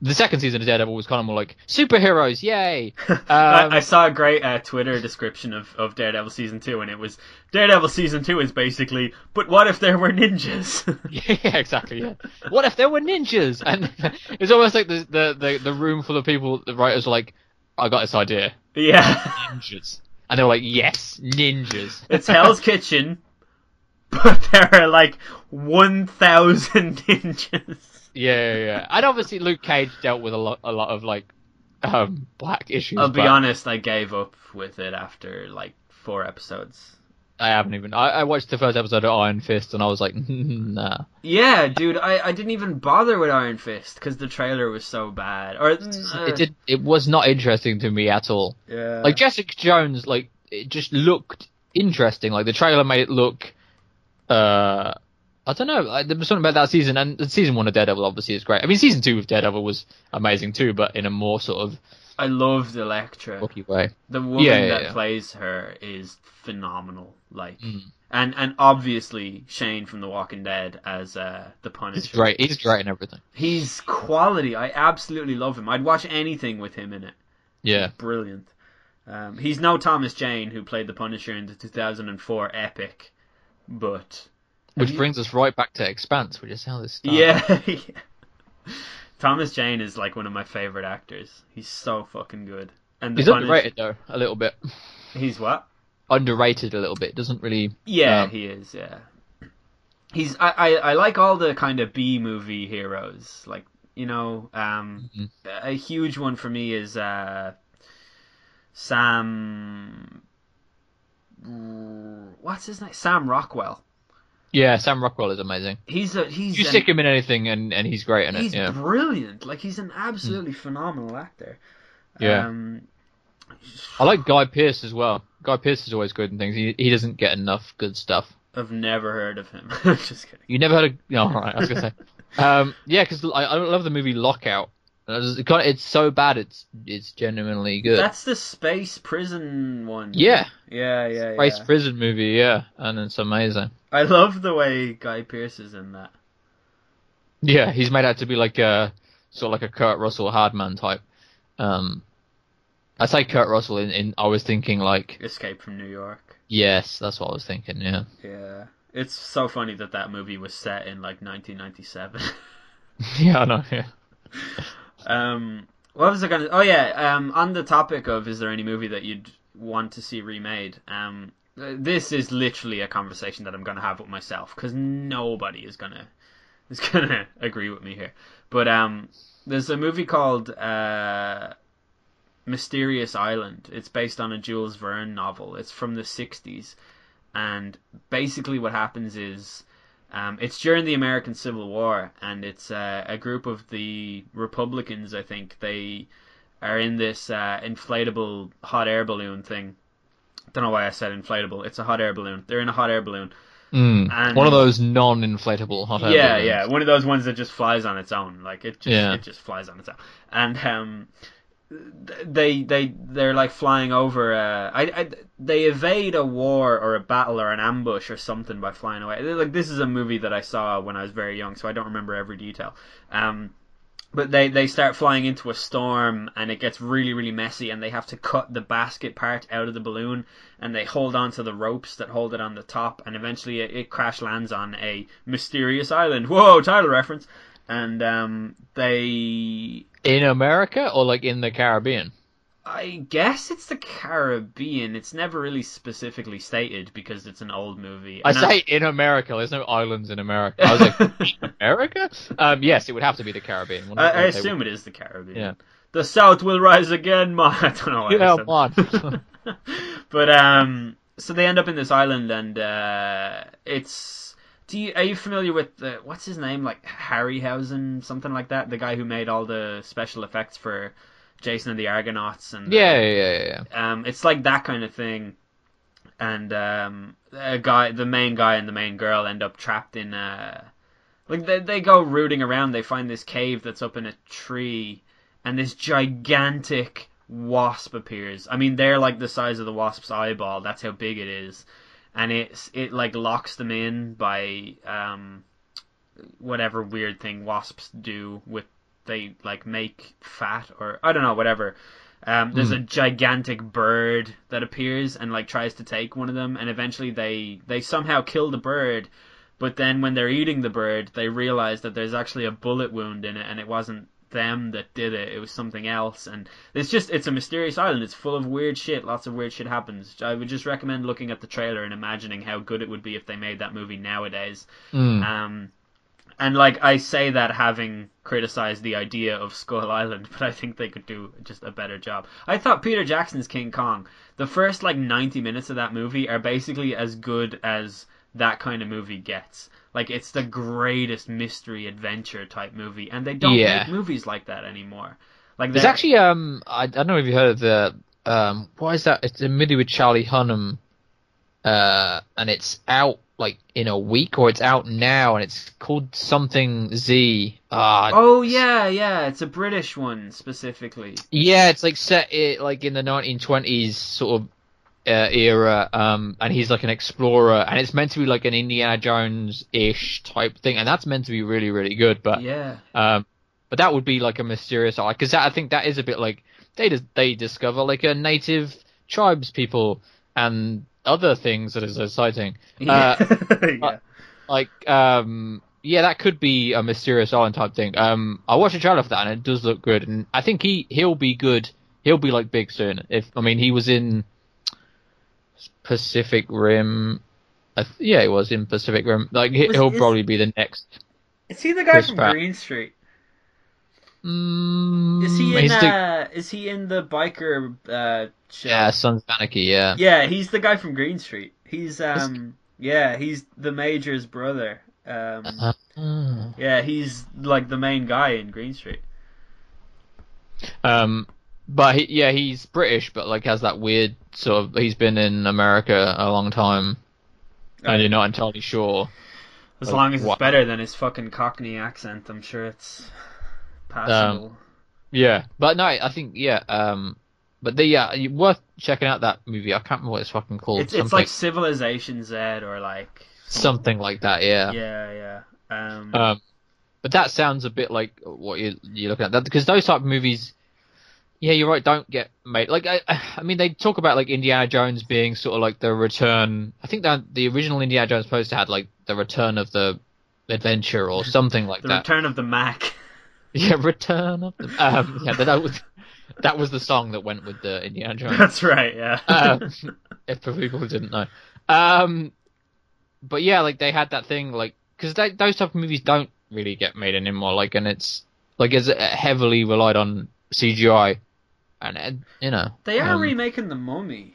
Speaker 3: The second season of Daredevil was kind of more like superheroes, yay!
Speaker 1: I,
Speaker 3: Um,
Speaker 1: I saw a great uh, Twitter description of, of Daredevil season two, and it was Daredevil season two is basically, but what if there were ninjas?
Speaker 3: yeah, exactly. Yeah. What if there were ninjas? And it's almost like the the the, the room full of people. The writers are like, I got this idea,
Speaker 1: yeah,
Speaker 3: ninjas, and they were like, yes, ninjas.
Speaker 1: it's Hell's Kitchen, but there are like one thousand ninjas.
Speaker 3: Yeah, yeah, yeah. And obviously Luke Cage dealt with a lot, a lot of like um, black issues.
Speaker 1: I'll be
Speaker 3: but
Speaker 1: honest, I gave up with it after like four episodes.
Speaker 3: I haven't even. I, I watched the first episode of Iron Fist, and I was like, nah.
Speaker 1: Yeah, dude, I, I didn't even bother with Iron Fist because the trailer was so bad. Or uh,
Speaker 3: It did. It was not interesting to me at all.
Speaker 1: Yeah.
Speaker 3: Like Jessica Jones, like it just looked interesting. Like the trailer made it look. Uh, I don't know. Like, there was something about that season, and season one of Daredevil obviously is great. I mean, season two of Daredevil was amazing too, but in a more sort of
Speaker 1: I loved Elektra.
Speaker 3: booky way.
Speaker 1: The woman
Speaker 3: Yeah, yeah,
Speaker 1: that
Speaker 3: yeah.
Speaker 1: plays her is phenomenal. Like,
Speaker 3: Mm.
Speaker 1: and and obviously Shane from The Walking Dead as uh, the
Speaker 3: He's
Speaker 1: Punisher.
Speaker 3: great. He's great and everything.
Speaker 1: He's quality. I absolutely love him. I'd watch anything with him in it.
Speaker 3: Yeah.
Speaker 1: Brilliant. Um, he's no Thomas Jane who played the Punisher in the 2004 epic, but
Speaker 3: Which
Speaker 1: you-
Speaker 3: brings us right back to Expanse, which is how this started.
Speaker 1: yeah, Thomas Jane is like one of my favorite actors. He's so fucking good. And the
Speaker 3: He's underrated though, a little bit.
Speaker 1: He's what?
Speaker 3: Underrated a little bit. Doesn't really.
Speaker 1: Yeah,
Speaker 3: Um,
Speaker 1: he is. Yeah, he's. I, I I like all the kind of B movie heroes. Like you know, um,
Speaker 3: Mhm.
Speaker 1: a huge one for me is uh, Sam. What's his name? Sam Rockwell.
Speaker 3: Yeah, Sam Rockwell is amazing.
Speaker 1: He's a he's
Speaker 3: You
Speaker 1: an-
Speaker 3: stick him in anything, and, and he's great in it.
Speaker 1: he's
Speaker 3: Yeah.
Speaker 1: brilliant. Like he's an absolutely phenomenal actor.
Speaker 3: Yeah.
Speaker 1: Um,
Speaker 3: I like Guy Pearce as well. Guy Pearce is always good in things. He he doesn't get enough good stuff.
Speaker 1: I've never heard of him. Just kidding.
Speaker 3: You never heard of? No, all right. I was gonna say. Um, yeah, because I, I love the movie Lockout. It's kind of- it's so bad, it's it's genuinely good.
Speaker 1: That's the space prison one.
Speaker 3: yeah,
Speaker 1: Yeah, yeah,
Speaker 3: Space
Speaker 1: yeah.
Speaker 3: prison movie. Yeah, and it's amazing.
Speaker 1: I love the way Guy Pearce is in that.
Speaker 3: Yeah, he's made out to be like a sort of like a Kurt Russell Hardman type. Um, I say Kurt Russell in, in I was thinking like
Speaker 1: Escape from New York.
Speaker 3: yes, that's what I was thinking. Yeah,
Speaker 1: Yeah. It's so funny that that movie was set in like 1997.
Speaker 3: yeah, I know. Yeah.
Speaker 1: um, what was I gonna? Oh yeah. Um, on the topic of is there any movie that you'd want to see remade? Um, this is literally a conversation that I'm gonna have with myself because nobody is gonna is gonna agree with me here. But um, there's a movie called uh, Mysterious Island. It's based on a Jules Verne novel. It's from the 60s. And basically, what happens is um, it's during the American Civil War, and it's uh, a group of the Republicans, I think. They are in this uh, inflatable hot air balloon thing. Don't know why I said inflatable. It's a hot air balloon. They're in a hot air balloon.
Speaker 3: Mm.
Speaker 1: And-
Speaker 3: One of those non-inflatable hot air
Speaker 1: yeah,
Speaker 3: balloons.
Speaker 1: yeah, one of those ones that just flies on its own. Like it just
Speaker 3: Yeah.
Speaker 1: it just flies on its own. And um they they they're like flying over uh I, I they evade a war or a battle or an ambush or something by flying away. Like this is a movie that I saw when I was very young, so I don't remember every detail. Um but they, they start flying into a storm and it gets really really messy and they have to cut the basket part out of the balloon and they hold on to the ropes that hold it on the top and eventually it, it crash lands on a mysterious island whoa title reference and um, they
Speaker 3: In America or like in the Caribbean?
Speaker 1: i guess it's the caribbean it's never really specifically stated because it's an old movie
Speaker 3: I
Speaker 1: And
Speaker 3: say in America. There's no islands in America. I was like, America? Um, yes, it would have to be the Caribbean.
Speaker 1: I. I assume
Speaker 3: would-
Speaker 1: it is the caribbean
Speaker 3: Yeah.
Speaker 1: the south will rise again ma i don't know why I
Speaker 3: Yeah,
Speaker 1: said
Speaker 3: man.
Speaker 1: but um, so they end up in this island, and uh, it's. Do you are you familiar with the what's his name like Harryhausen something like that? The guy who made all the special effects for Jason and the Argonauts and uh,
Speaker 3: yeah, yeah, yeah, yeah.
Speaker 1: um, it's like that kind of thing. And um, a guy, the main guy and the main girl end up trapped in uh like they they go rooting around. They find this cave that's up in a tree, and this gigantic wasp appears. I mean, they're like the size of the wasp's eyeball. That's how big it is, and it's it like locks them in by um whatever weird thing wasps do with they like make fat or I don't know whatever. Um, there's a gigantic bird that appears and like tries to take one of them, and eventually they they somehow kill the bird. But then when they're eating the bird, they realize that there's actually a bullet wound in it, and it wasn't them that did it; it was something else. And it's just it's a mysterious island. It's full of weird shit. Lots of weird shit happens. I would just recommend looking at the trailer and imagining how good it would be if they made that movie nowadays.
Speaker 3: Mm.
Speaker 1: Um, and like I say that having criticized the idea of Skull Island, but I think they could do just a better job. I thought Peter Jackson's King Kong, the first like 90 minutes of that movie are basically as good as that kind of movie gets. Like it's the greatest mystery adventure type movie, and they don't
Speaker 3: Yeah.
Speaker 1: make movies like that anymore. Like
Speaker 3: There's actually um I, I don't know if you heard of the um what is that? It's a movie with Charlie Hunnam, uh, and it's out like in a week or it's out now, and it's called something Z. Ah,
Speaker 1: Oh yeah, yeah, it's a British one specifically.
Speaker 3: yeah, it's like set it like in the 1920s sort of uh, era, um, and he's like an explorer, and it's meant to be like an Indiana Jones ish type thing, and that's meant to be really really good, but
Speaker 1: Yeah.
Speaker 3: Um, but that would be like a mysterious eye because I think that is a bit like they dis- they discover like a native tribes people and other things that is exciting. Uh,
Speaker 1: yeah.
Speaker 3: like um yeah that could be a mysterious island type thing um i watched a trailer for that and it does look good and i think he he'll be good he'll be like big soon if i mean he was in pacific rim I th- yeah he was in pacific rim like
Speaker 1: Was-
Speaker 3: he'll
Speaker 1: is-
Speaker 3: probably be the next
Speaker 1: Is he the guy
Speaker 3: Chris
Speaker 1: from
Speaker 3: Pratt.
Speaker 1: Green Street?
Speaker 3: mm,
Speaker 1: Is he in?
Speaker 3: he's the-
Speaker 1: Uh, is he in the biker? Uh, show?
Speaker 3: yeah sons of anarchy yeah
Speaker 1: Yeah, he's the guy from Green Street. He's um, yeah, he's the major's brother. Um,
Speaker 3: Uh,
Speaker 1: yeah, he's like the main guy in Green Street.
Speaker 3: um but he, yeah he's british but like has that weird sort of he's been in america a long time and you're not entirely sure
Speaker 1: As
Speaker 3: Like,
Speaker 1: long as it's
Speaker 3: what-
Speaker 1: better than his fucking Cockney accent, I'm sure it's passable.
Speaker 3: Yeah, but no, I think yeah. Um, but the yeah, worth checking out that movie. I can't remember what it's fucking called.
Speaker 1: it's it's like Civilization Z or like
Speaker 3: something like that. Yeah.
Speaker 1: yeah yeah. Um,
Speaker 3: Um, but that sounds a bit like what you you're looking at. That because those type of movies. Yeah, you're right. Don't get made. Like I, I mean, they talk about like Indiana Jones being sort of like the return. I think that the original Indiana Jones poster had like the return of the adventure or something like that.
Speaker 1: the
Speaker 3: that.
Speaker 1: Return of the Mack.
Speaker 3: Yeah, return of the. Um, yeah, that was that was the song that went with the Indiana Jones.
Speaker 1: That's right. Yeah.
Speaker 3: um, if for people who didn't know. Um, but yeah, like they had that thing, like because those type of movies don't really get made anymore. Like, and it's like it's heavily relied on CGI, and uh, you know
Speaker 1: they are
Speaker 3: um,
Speaker 1: remaking the Mummy.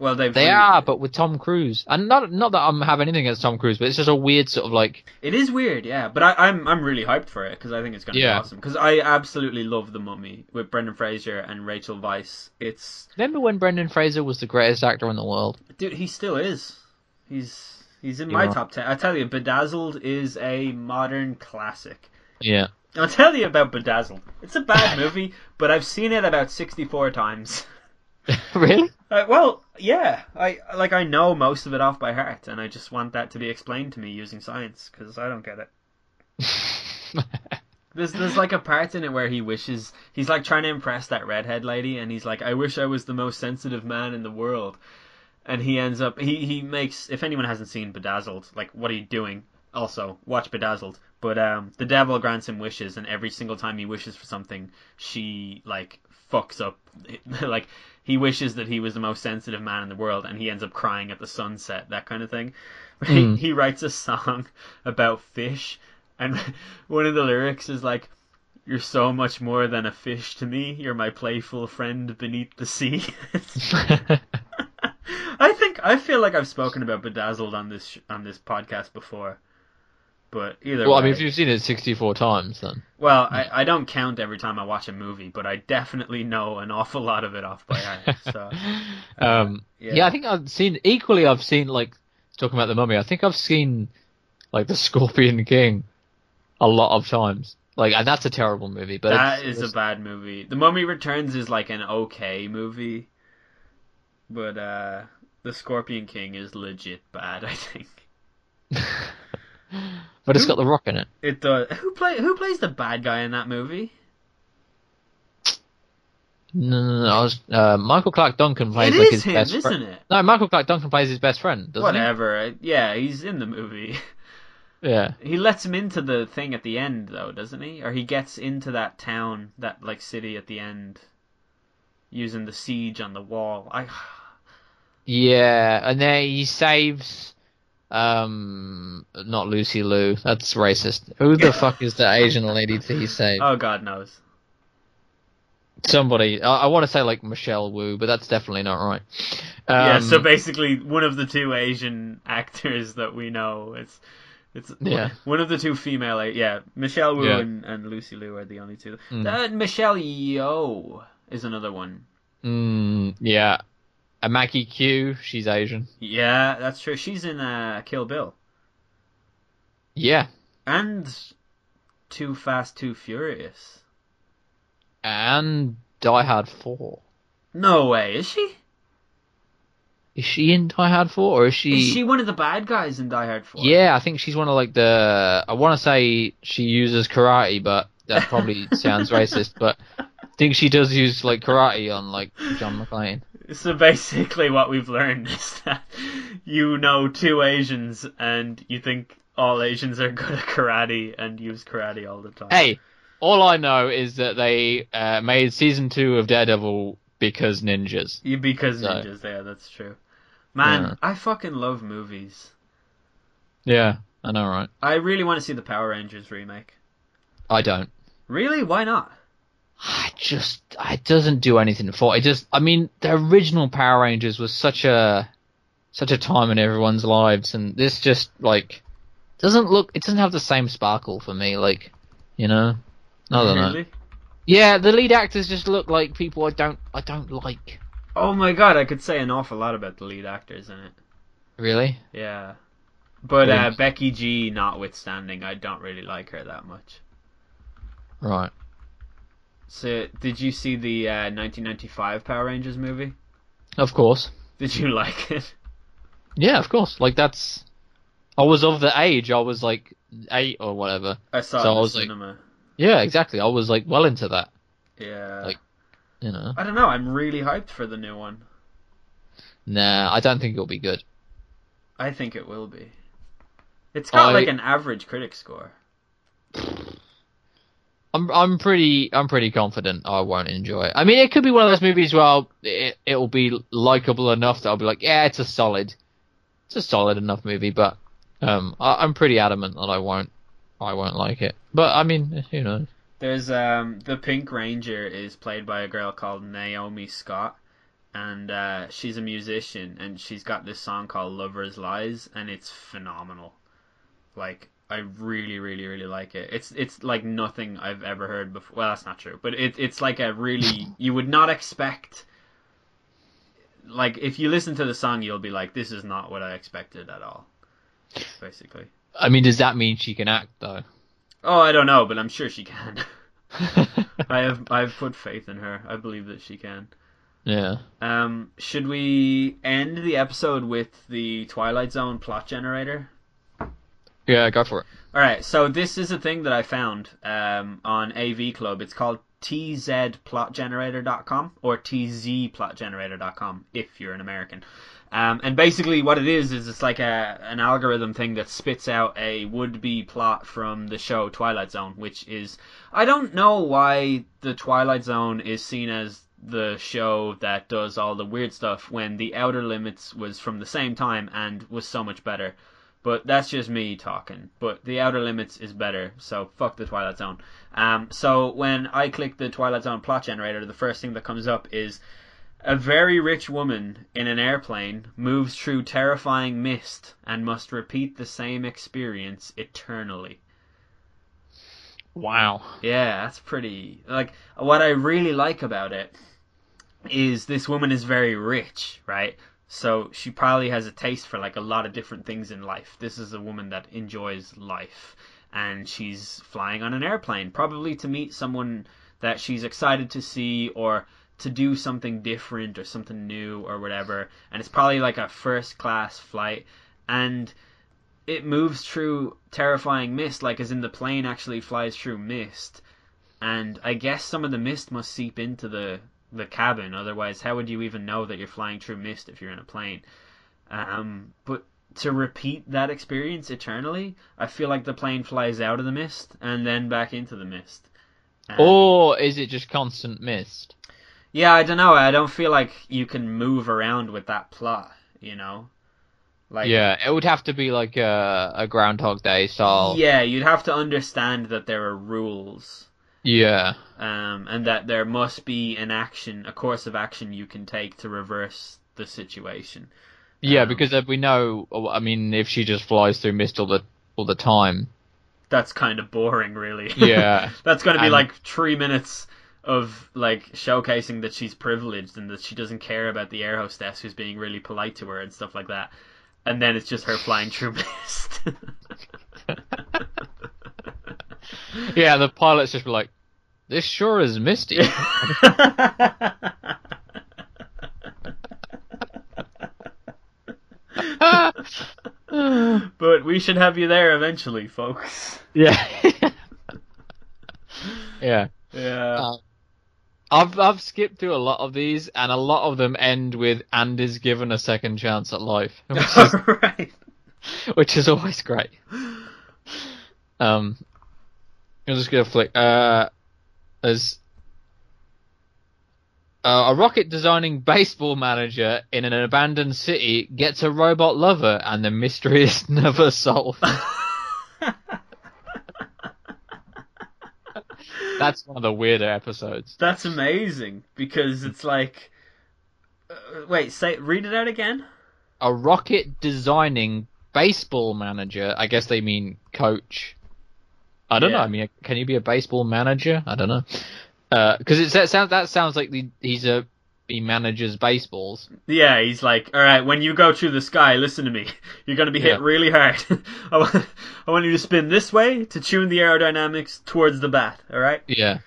Speaker 1: Well, they've
Speaker 3: They
Speaker 1: re-
Speaker 3: are, but with Tom Cruise, and not not that I'm having anything against Tom Cruise, but it's just a weird sort of like
Speaker 1: It is weird, yeah, but I, I'm I'm really hyped for it because I think it's going to
Speaker 3: Yeah.
Speaker 1: be awesome. Because I absolutely love the Mummy with Brendan Fraser and Rachel Weisz. It's
Speaker 3: remember when Brendan Fraser was the greatest actor in the world?
Speaker 1: dude, he still is. He's he's in
Speaker 3: You're
Speaker 1: my
Speaker 3: right.
Speaker 1: top ten. I tell you, Bedazzled is a modern classic.
Speaker 3: Yeah,
Speaker 1: I'll tell you about Bedazzled. It's a bad movie, but I've seen it about sixty-four times.
Speaker 3: really?
Speaker 1: Uh, well, yeah, I like I know most of it off by heart, and I just want that to be explained to me using science because I don't get it. There's there's like a part in it where he wishes he's like trying to impress that redhead lady, and he's like, "I wish I was the most sensitive man in the world," and he ends up he he makes if anyone hasn't seen Bedazzled, like what are you doing? Also watch Bedazzled, but um the devil grants him wishes, and every single time he wishes for something, she like fucks up. like he wishes that he was the most sensitive man in the world, and he ends up crying at the sunset, that kind of thing.
Speaker 3: Mm.
Speaker 1: He, he writes a song about fish, and one of the lyrics is like, "You're so much more than a fish to me. You're my playful friend beneath the sea." I think I feel like I've spoken about Bedazzled on this sh- on this podcast before, but either
Speaker 3: well,
Speaker 1: way,
Speaker 3: I mean, if you've seen it 64 times, then
Speaker 1: well, I, I don't count every time I watch a movie, but I definitely know an awful lot of it off by heart. So
Speaker 3: um,
Speaker 1: yeah.
Speaker 3: yeah. I think I've seen equally. I've seen like talking about the Mummy. I think I've seen like the Scorpion King a lot of times. Like, and that's a terrible movie. But
Speaker 1: that
Speaker 3: it's,
Speaker 1: is a bad movie. The Mummy Returns is like an okay movie, but uh, The Scorpion King is legit bad. I think
Speaker 3: but it's got the Rock in it.
Speaker 1: it does. Who play Who plays the bad guy in that movie?
Speaker 3: No, no, no. I was, uh, Michael Clarke Duncan plays
Speaker 1: It
Speaker 3: like
Speaker 1: is
Speaker 3: his
Speaker 1: him,
Speaker 3: best
Speaker 1: isn't
Speaker 3: friend.
Speaker 1: it?
Speaker 3: No, Michael Clarke Duncan plays his best friend. Doesn't
Speaker 1: Whatever. Yeah, he's in the movie.
Speaker 3: he? Yeah.
Speaker 1: He lets him into the thing at the end, though, doesn't he? Or he gets into that town, that like city at the end, using the siege on the wall. I
Speaker 3: Yeah, and then he saves. Um, not Lucy Liu. That's racist. Who the fuck is the Asian lady that he saved?
Speaker 1: oh God knows.
Speaker 3: Somebody. I, I want to say like Michelle Wu, but that's definitely not right.
Speaker 1: yeah,
Speaker 3: Um,
Speaker 1: so basically, one of the two Asian actors that we know, it's it's
Speaker 3: Yeah.
Speaker 1: one of the two female. Yeah, Michelle Wu
Speaker 3: Yeah.
Speaker 1: and, and Lucy Liu are the only two.
Speaker 3: Mm.
Speaker 1: Uh, Michelle Yeoh is another one.
Speaker 3: Mm, yeah. And Maggie Q, she's Asian.
Speaker 1: Yeah, that's true. She's in uh, Kill Bill
Speaker 3: Yeah.
Speaker 1: and Too Fast, Too Furious.
Speaker 3: And Die Hard 4.
Speaker 1: No way, is she?
Speaker 3: Is she in Die Hard 4 or is she?
Speaker 1: Is she one of the bad guys in Die Hard 4?
Speaker 3: Yeah, I think she's one of like the. I want to say she uses karate, but that probably sounds racist. But think she does use like karate on like John McClane.
Speaker 1: So basically, what we've learned is that you know two Asians and you think all Asians are good at karate and use karate all the time.
Speaker 3: Hey, all I know is that they uh, made season two of Daredevil because ninjas.
Speaker 1: You because
Speaker 3: So-
Speaker 1: ninjas, yeah, that's true. Man,
Speaker 3: Yeah.
Speaker 1: I fucking love movies.
Speaker 3: Yeah, I know, right?
Speaker 1: I really want to see the Power Rangers remake.
Speaker 3: I don't.
Speaker 1: Really? Why not?
Speaker 3: I just it doesn't do anything for it. Just I mean, the original Power Rangers was such a such a time in everyone's lives, and this just like doesn't look. It doesn't have the same sparkle for me. Like, you know, I don't know.
Speaker 1: really?
Speaker 3: Yeah, the lead actors just look like people I don't I don't like.
Speaker 1: Oh my god, I could say an awful lot about the lead actors in it.
Speaker 3: Really?
Speaker 1: Yeah. But uh, Becky G notwithstanding, I don't really like her that much.
Speaker 3: Right.
Speaker 1: So, did you see the uh, 1995 Power Rangers movie?
Speaker 3: Of course.
Speaker 1: Did you like it?
Speaker 3: Yeah, of course. Like that's. I was of the age. I was like eight or whatever.
Speaker 1: I saw
Speaker 3: So
Speaker 1: it
Speaker 3: I
Speaker 1: in the
Speaker 3: like-
Speaker 1: cinema.
Speaker 3: Yeah, exactly. I was like well into that.
Speaker 1: yeah.
Speaker 3: like- You know.
Speaker 1: I don't know. I'm really hyped for the new one.
Speaker 3: Nah, I don't think it'll be good.
Speaker 1: I think it will be. It's got
Speaker 3: I-
Speaker 1: like an average critic score.
Speaker 3: I'm I'm pretty I'm pretty confident I won't enjoy it. I mean, it could be one of those movies where I'll, it it'll be likable enough that I'll be like, yeah, it's a solid, it's a solid enough movie. But um, I, I'm pretty adamant that I won't I won't like it. But I mean, who knows?
Speaker 1: There's um the Pink Ranger is played by a girl called Naomi Scott, and uh, she's a musician, and she's got this song called "Lovers Lies," and it's phenomenal. Like I really, really, really like it. It's it's like nothing I've ever heard before. Well, that's not true, but it it's like a really you would not expect. Like if you listen to the song, you'll be like, "This is not what I expected at all." Basically.
Speaker 3: I mean, does that mean she can act though?
Speaker 1: Oh, I don't know, but I'm sure she can. I have I've put faith in her. I believe that she can.
Speaker 3: yeah.
Speaker 1: Um, should we end the episode with the Twilight Zone plot generator?
Speaker 3: Yeah, go for it.
Speaker 1: All right, so this is a thing that I found um, on AV Club. It's called tzplotgenerator.com or tzplotgenerator.com if you're an American. Um, and basically, what it is is it's like a an algorithm thing that spits out a would-be plot from the show Twilight Zone, which is I don't know why the Twilight Zone is seen as the show that does all the weird stuff when the Outer Limits was from the same time and was so much better. But that's just me talking. But the Outer Limits is better, so fuck the Twilight Zone. Um, so when I click the Twilight Zone plot generator, the first thing that comes up is a very rich woman in an airplane moves through terrifying mist and must repeat the same experience eternally.
Speaker 3: Wow.
Speaker 1: Yeah, that's pretty. Like, what I really like about it is this woman is very rich, right? So she probably has a taste for like a lot of different things in life. This is a woman that enjoys life, and she's flying on an airplane, probably to meet someone that she's excited to see or to do something different or something new or whatever. And it's probably like a first class flight, and it moves through terrifying mist, like as in the plane actually flies through mist. And I guess some of the mist must seep into the the cabin. Otherwise, how would you even know that you're flying through mist if you're in a plane? Um, but to repeat that experience eternally, I feel like the plane flies out of the mist and then back into the mist. Um,
Speaker 3: Or is it just constant mist?
Speaker 1: yeah, I don't know. I don't feel like you can move around with that plot. You know, like
Speaker 3: yeah, it would have to be like a, a Groundhog Day style.
Speaker 1: yeah, you'd have to understand that there are rules.
Speaker 3: Yeah.
Speaker 1: um, and that there must be an action, a course of action you can take to reverse the situation.
Speaker 3: Yeah,
Speaker 1: Um,
Speaker 3: because we know. I mean, if she just flies through mist all the all the time,
Speaker 1: That's kind of boring, really.
Speaker 3: Yeah.
Speaker 1: that's going to be
Speaker 3: And-
Speaker 1: like three minutes of like showcasing that she's privileged and that she doesn't care about the air hostess who's being really polite to her and stuff like that. And then it's just her flying through mist.
Speaker 3: yeah, the pilots just be like, "This sure is misty."
Speaker 1: but we should have you there eventually, folks.
Speaker 3: yeah. yeah.
Speaker 1: Yeah.
Speaker 3: Uh, I've I've skipped through a lot of these, and a lot of them end with "and is given a second chance at life," which is,
Speaker 1: right.
Speaker 3: which is always great. Um, I'm just gonna flick. Uh, there's uh, a rocket designing baseball manager in an abandoned city gets a robot lover, and the mystery is never solved. That's one of the weirder episodes.
Speaker 1: That's amazing because it's like. Uh, wait, say read it out again.
Speaker 3: A rocket designing baseball manager. I guess they mean coach. I don't know. I mean, can you be a baseball manager? I don't know. Because it that sounds that sounds like the, he's a he manages baseballs.
Speaker 1: Yeah, he's like, all right, when you go through the sky, listen to me. You're going to be hit
Speaker 3: Yeah.
Speaker 1: really hard. I, want, I want you to spin this way to tune the aerodynamics towards the bat, all right?
Speaker 3: Yeah.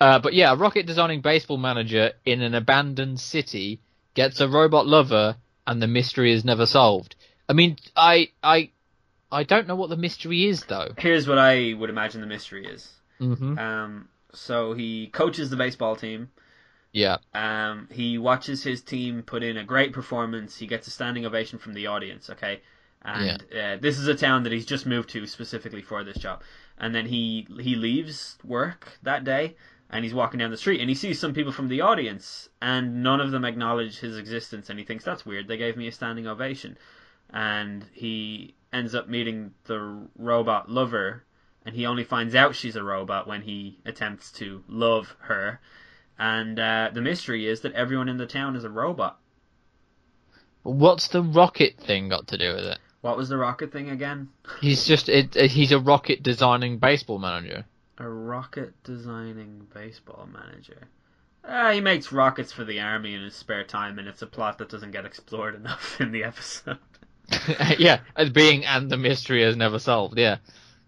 Speaker 3: Uh, but yeah, a rocket designing baseball manager in an abandoned city gets a robot lover, and the mystery is never solved. I mean, I I I don't know what the mystery is though.
Speaker 1: Here's what I would imagine the mystery is.
Speaker 3: hmm
Speaker 1: Um, so he coaches the baseball team.
Speaker 3: Yeah.
Speaker 1: Um, he watches his team put in a great performance. He gets a standing ovation from the audience. Okay, and uh, this is a town that he's just moved to specifically for this job. And then he he leaves work that day, and he's walking down the street, and he sees some people from the audience, and none of them acknowledge his existence, and he thinks that's weird. They gave me a standing ovation, and he ends up meeting the robot lover, and he only finds out she's a robot when he attempts to love her and uh, the mystery is that everyone in the town is a robot.
Speaker 3: What's the rocket thing got to do with it?
Speaker 1: What was the rocket thing again?
Speaker 3: He's just it, it- he's a rocket designing baseball manager.
Speaker 1: A rocket designing baseball manager. Uh, he makes rockets for the army in his spare time, and it's a plot that doesn't get explored enough in the episode.
Speaker 3: yeah, as being and the mystery is never solved. Yeah,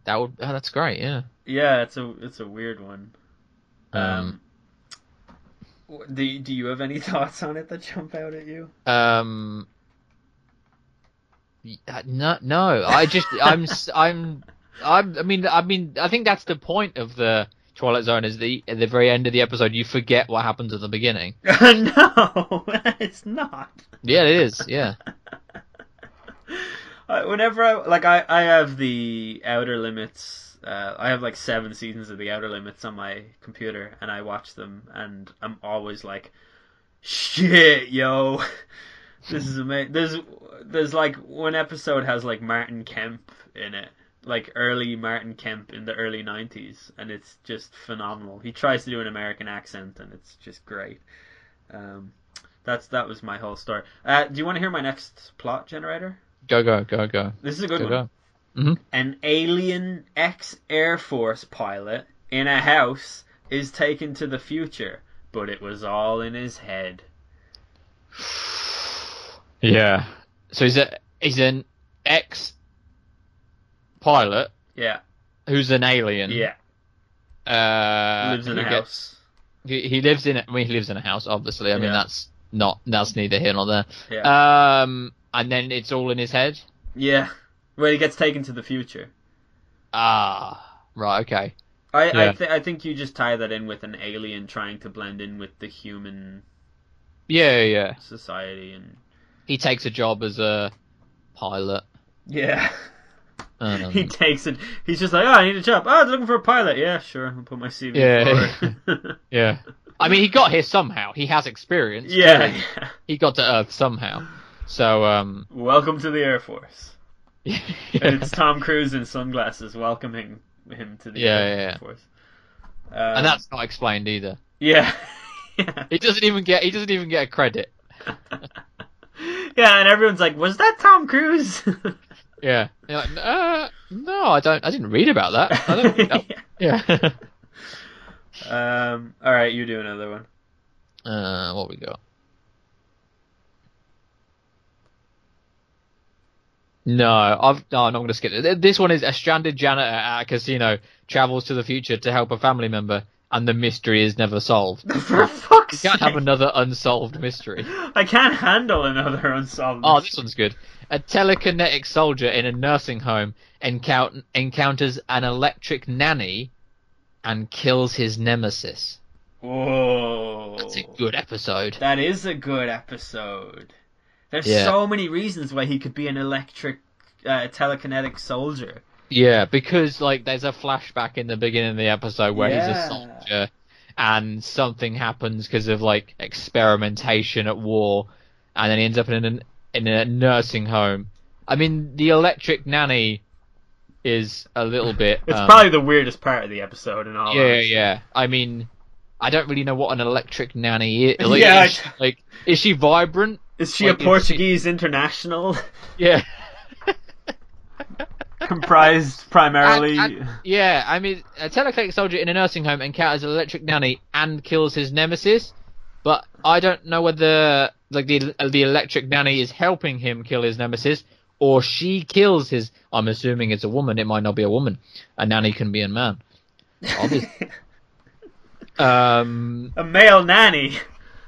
Speaker 3: that would oh, that's great. Yeah.
Speaker 1: Yeah, it's a it's a weird one.
Speaker 3: Um,
Speaker 1: w- do do you have any thoughts on it that jump out at you?
Speaker 3: Um. uh, No, no. I just, I'm, I'm, I'm. I mean, I mean, I think that's the point of the Twilight Zone. Is the at the very end of the episode, you forget what happens at the beginning.
Speaker 1: no, it's not.
Speaker 3: Yeah, it is. Yeah.
Speaker 1: Uh, whenever I like, I I have the Outer Limits. Uh, I have like seven seasons of the Outer Limits on my computer, and I watch them, and I'm always like, "Shit, yo, this is amazing." There's there's like one episode has like Martin Kemp in it, like early Martin Kemp in the early '90s, and it's just phenomenal. He tries to do an American accent, and it's just great. Um, that's that was my whole story. Uh, do you want to hear my next plot generator?
Speaker 3: Go, go, go, go,
Speaker 1: This is a good
Speaker 3: go,
Speaker 1: one.
Speaker 3: go.
Speaker 1: An alien ex Air Force pilot in a house is taken to the future, but it was all in his head.
Speaker 3: Yeah. So he's a he's an ex pilot
Speaker 1: Yeah,
Speaker 3: who's an alien.
Speaker 1: yeah.
Speaker 3: Uh,
Speaker 1: Lives in a
Speaker 3: who
Speaker 1: house.
Speaker 3: He, he lives in. a- I mean, he lives in a house. Obviously. I mean,
Speaker 1: Yeah.
Speaker 3: that's not. That's neither here nor there.
Speaker 1: Yeah,
Speaker 3: Um, and then it's all in his head.
Speaker 1: yeah. where he gets taken to the future.
Speaker 3: Ah, right. Okay.
Speaker 1: I I, th- I think you just tie that in with an alien trying to blend in with the human
Speaker 3: Yeah, yeah, yeah.
Speaker 1: society and
Speaker 3: He takes a job as a pilot.
Speaker 1: yeah.
Speaker 3: Um,
Speaker 1: he takes it. He's just like, oh, I need a job. Oh, they're looking for a pilot. Yeah, sure. I'll put my CV
Speaker 3: Yeah. yeah. I mean, he got here somehow. He has experience.
Speaker 1: yeah, yeah.
Speaker 3: He got to Earth somehow. So, um,
Speaker 1: Welcome to the Air Force.
Speaker 3: yeah.
Speaker 1: And it's Tom Cruise in sunglasses welcoming him to the
Speaker 3: Yeah,
Speaker 1: Air
Speaker 3: yeah, yeah.
Speaker 1: Force. Um,
Speaker 3: and that's not explained either.
Speaker 1: yeah, yeah,
Speaker 3: He doesn't even get. He doesn't even get a credit.
Speaker 1: yeah. And everyone's like, "Was that Tom Cruise?"
Speaker 3: Yeah. Like, uh, no, I don't. I didn't read about that. I don't. That, yeah.
Speaker 1: um. All right, you do another one.
Speaker 3: uh, what we got? No, I've no. I'm not going to skip it. This one is a stranded janitor at a casino travels to the future to help a family member, and the mystery is never solved.
Speaker 1: For fuck's
Speaker 3: You can't have
Speaker 1: sake.
Speaker 3: another unsolved mystery.
Speaker 1: I can't handle another unsolved.
Speaker 3: Oh,
Speaker 1: mystery.
Speaker 3: this one's good. A telekinetic soldier in a nursing home encount- encounters an electric nanny and kills his nemesis.
Speaker 1: Whoa.
Speaker 3: That's a good episode.
Speaker 1: That is a good episode. There's
Speaker 3: Yeah.
Speaker 1: so many reasons why he could be an electric uh, telekinetic soldier.
Speaker 3: Yeah, because like there's a flashback in the beginning of the episode where he's a soldier, and something happens because of like experimentation at war, and then he ends up in an in a nursing home. I mean, the electric nanny is a little bit.
Speaker 1: It's
Speaker 3: um,
Speaker 1: probably the weirdest part of the episode in all
Speaker 3: yeah,
Speaker 1: honesty.
Speaker 3: yeah. I mean, I don't really know what an electric nanny is. Like,
Speaker 1: Yeah,
Speaker 3: is she, like is she vibrant?
Speaker 1: Is she
Speaker 3: Like,
Speaker 1: a
Speaker 3: is she-
Speaker 1: Portuguese international
Speaker 3: Yeah.
Speaker 1: comprised primarily?
Speaker 3: And- and- yeah, I mean, a telekinetic soldier in a nursing home encounters an electric nanny and kills his nemesis, but I don't know whether like the the electric nanny is helping him kill his nemesis or she kills his. I'm assuming it's a woman. It might not be a woman. A nanny can be a man. Obviously. um.
Speaker 1: a male nanny.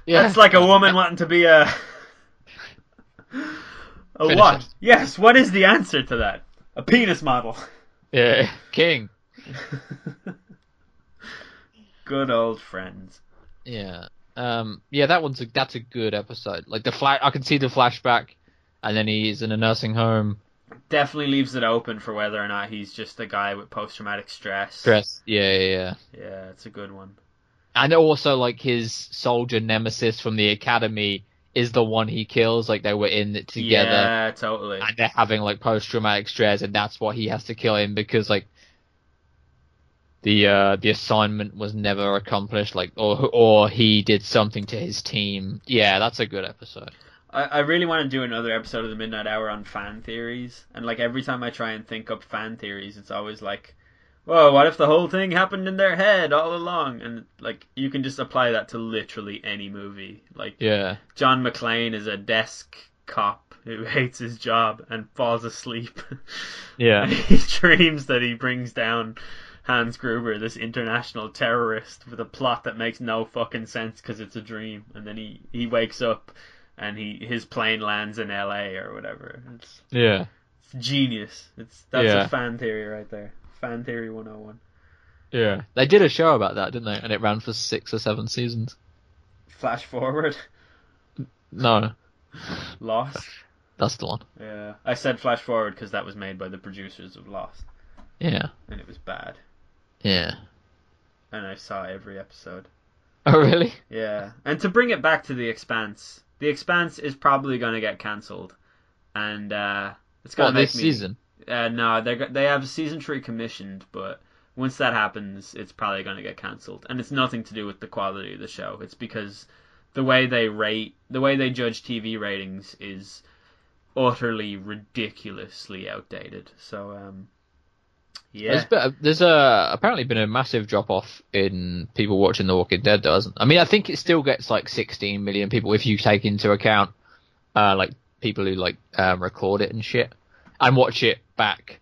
Speaker 3: Yeah.
Speaker 1: That's like a woman wanting to be a. A
Speaker 3: Finish
Speaker 1: what?
Speaker 3: it.
Speaker 1: Yes, what is the answer to that? A penis model.
Speaker 3: Yeah. King.
Speaker 1: Good old friends.
Speaker 3: Yeah. Um. Yeah, that one's a, that's a good episode. Like the flash, I can see the flashback, and then he's in a nursing home.
Speaker 1: Definitely leaves it open for whether or not he's just a guy with post traumatic stress.
Speaker 3: Stress. Yeah, yeah, yeah.
Speaker 1: Yeah, it's a good one.
Speaker 3: And also, like his soldier nemesis from the academy is the one he kills. Like they were in it together,
Speaker 1: Yeah, totally.
Speaker 3: and they're having like post-traumatic stress, and that's why he has to kill him because like the uh the assignment was never accomplished. Like or or he did something to his team. Yeah, that's a good episode.
Speaker 1: I, I really want to do another episode of the Midnight Hour on fan theories, and like every time I try and think up fan theories, it's always like, "Whoa, what if the whole thing happened in their head all along?" And like you can just apply that to literally any movie. Like
Speaker 3: Yeah,
Speaker 1: John McClane is a desk cop who hates his job and falls asleep.
Speaker 3: yeah,
Speaker 1: he dreams that he brings down Hans Gruber, this international terrorist, with a plot that makes no fucking sense because it's a dream. And then he, he wakes up and he his plane lands in L.A. or whatever. It's,
Speaker 3: yeah.
Speaker 1: it's genius. It's that's
Speaker 3: Yeah.
Speaker 1: a fan theory right there. Fan theory 101.
Speaker 3: Yeah, they did a show about that, didn't they? And it ran for six or seven seasons.
Speaker 1: Flash forward,
Speaker 3: No,
Speaker 1: Lost.
Speaker 3: that's the one.
Speaker 1: Yeah, I said flash forward because that was made by the producers of Lost,
Speaker 3: Yeah,
Speaker 1: and it was bad.
Speaker 3: yeah.
Speaker 1: And I saw every episode.
Speaker 3: Oh, really?
Speaker 1: Yeah, and to bring it back to the Expanse, the Expanse is probably going to get cancelled, and uh, it's going to make
Speaker 3: this
Speaker 1: me.
Speaker 3: season?
Speaker 1: Uh, no, they they have season three commissioned, but once that happens, it's probably going to get cancelled, and it's nothing to do with the quality of the show. It's because the way they rate, the way they judge TV ratings is utterly ridiculously outdated. So, um, yeah,
Speaker 3: There's, there's uh, apparently been a massive drop off in people watching The Walking Dead, doesn't? I mean, I think it still gets like 16 million people if you take into account uh, like people who like um, record it and shit and watch it back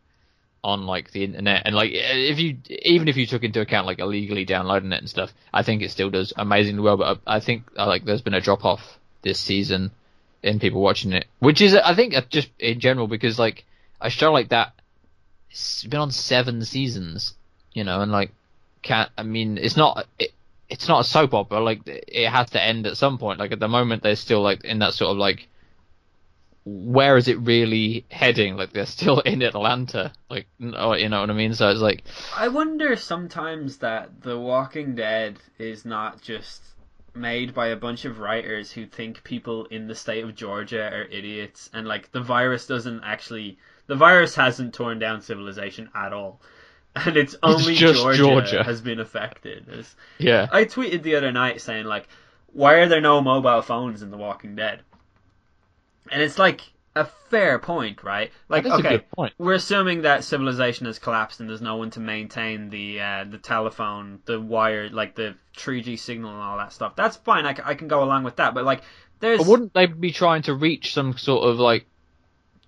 Speaker 3: on like the internet and like if you even if you took into account like illegally downloading it and stuff, I think it still does amazingly well. But I I think uh, like there's been a drop off this season in people watching it, which is I think uh, just in general because like a show like that it's been on seven seasons, you know, and like can't. I mean, it's not. It, it's not a soap opera. Like it has to end at some point. Like at the moment, they're still like in that sort of like. Where is it really heading? Like they're still in Atlanta. Like, oh, you know what I mean? So it's like,
Speaker 1: I wonder sometimes that The Walking Dead is not just made by a bunch of writers who think people in the state of Georgia are idiots and like the virus doesn't actually the virus hasn't torn down civilization at all. And it's only
Speaker 3: just
Speaker 1: Georgia,
Speaker 3: Georgia.
Speaker 1: has been affected. It's-
Speaker 3: yeah,
Speaker 1: I tweeted the other night saying like, why are there no mobile phones in The Walking Dead? And it's like a fair point, right? Like, okay,
Speaker 3: a good point.
Speaker 1: we're assuming that civilization has collapsed and there's no one to maintain the uh, the telephone, the wire, like the 3G signal and all that stuff. That's fine. I, c- I can go along with that. But like, there's
Speaker 3: But wouldn't they be trying to reach some sort of like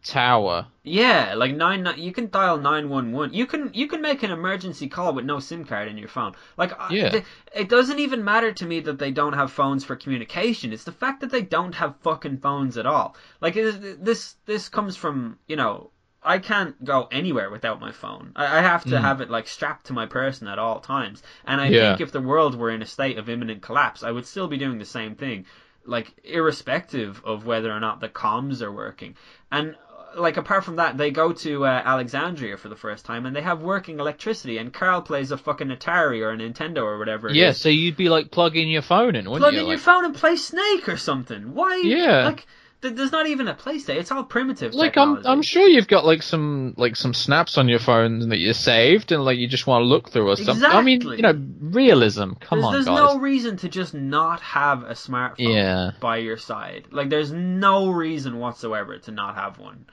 Speaker 3: tower?
Speaker 1: yeah, like nine. ni- You can dial nine one one. You can you can make an emergency call with no SIM card in your phone. Like,
Speaker 3: Yeah.
Speaker 1: it doesn't even matter to me that they don't have phones for communication. It's the fact that they don't have fucking phones at all. Like, it this this comes from you know I can't go anywhere without my phone. I, I have to
Speaker 3: Mm.
Speaker 1: have it like strapped to my person at all times. And I
Speaker 3: Yeah.
Speaker 1: think if the world were in a state of imminent collapse, I would still be doing the same thing, like irrespective of whether or not the comms are working. And like apart from that, they go to uh, Alexandria for the first time, and they have working electricity. And Carl plays a fucking Atari or a Nintendo or whatever. it
Speaker 3: Yeah,
Speaker 1: is.
Speaker 3: so you'd be like plugging your phone in, wouldn't
Speaker 1: plug
Speaker 3: you?
Speaker 1: in your phone and play Snake or something. Why?
Speaker 3: Yeah.
Speaker 1: Like th- there's not even a PlayStation. It's all primitive.
Speaker 3: Like I'm. I'm sure you've got like some like some snaps on your phone that you saved and like you just want to look through or something. I mean,
Speaker 1: Exactly.
Speaker 3: you know, realism. Come
Speaker 1: there's,
Speaker 3: on,
Speaker 1: there's
Speaker 3: guys.
Speaker 1: no reason to just not have a smartphone
Speaker 3: Yeah.
Speaker 1: by your side. Like, there's no reason whatsoever to not have one.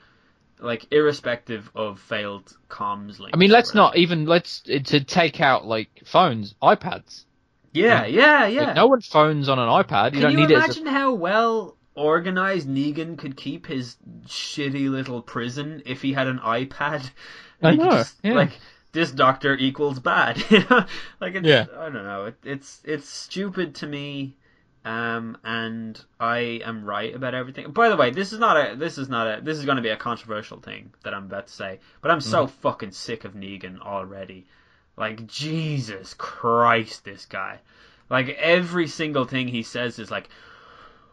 Speaker 1: Like, irrespective of failed comms.
Speaker 3: I mean, let's not even let's to take out like phones, iPads.
Speaker 1: Yeah, yeah, yeah.
Speaker 3: Like, no one phones on an iPad. You
Speaker 1: Can
Speaker 3: don't
Speaker 1: you
Speaker 3: need
Speaker 1: imagine how well organized Negan could keep his shitty little prison if he had an iPad?
Speaker 3: I know, yeah.
Speaker 1: Like this doctor equals bad. You know, like it's
Speaker 3: Yeah.
Speaker 1: I don't know. It, it's it's stupid to me. Um, and I am right about everything. By the way, this is not a this is not a this is going to be a controversial thing that I'm about to say. But I'm so
Speaker 3: Mm-hmm.
Speaker 1: fucking sick of Negan already. Like Jesus Christ, this guy. Like every single thing he says is like,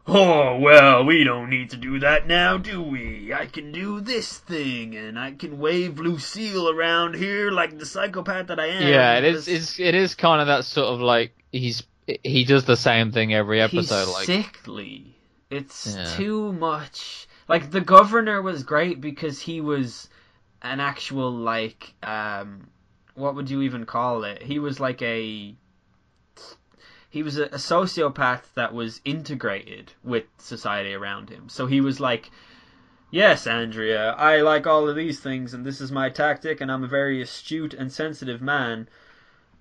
Speaker 1: Oh, well, we don't need to do that now, do we? I can do this thing, and I can wave Lucille around here like the psychopath that I am.
Speaker 3: yeah, it is. It's it is kind of that sort of like he's he does the same thing every episode.
Speaker 1: He's
Speaker 3: like
Speaker 1: sickly. It's
Speaker 3: Yeah.
Speaker 1: too much. Like, the governor was great because he was an actual, like, um, what would you even call it? He was like a. He was a, a sociopath that was integrated with society around him. So he was like, Yes, Andrea, I like all of these things, and this is my tactic, and I'm a very astute and sensitive man.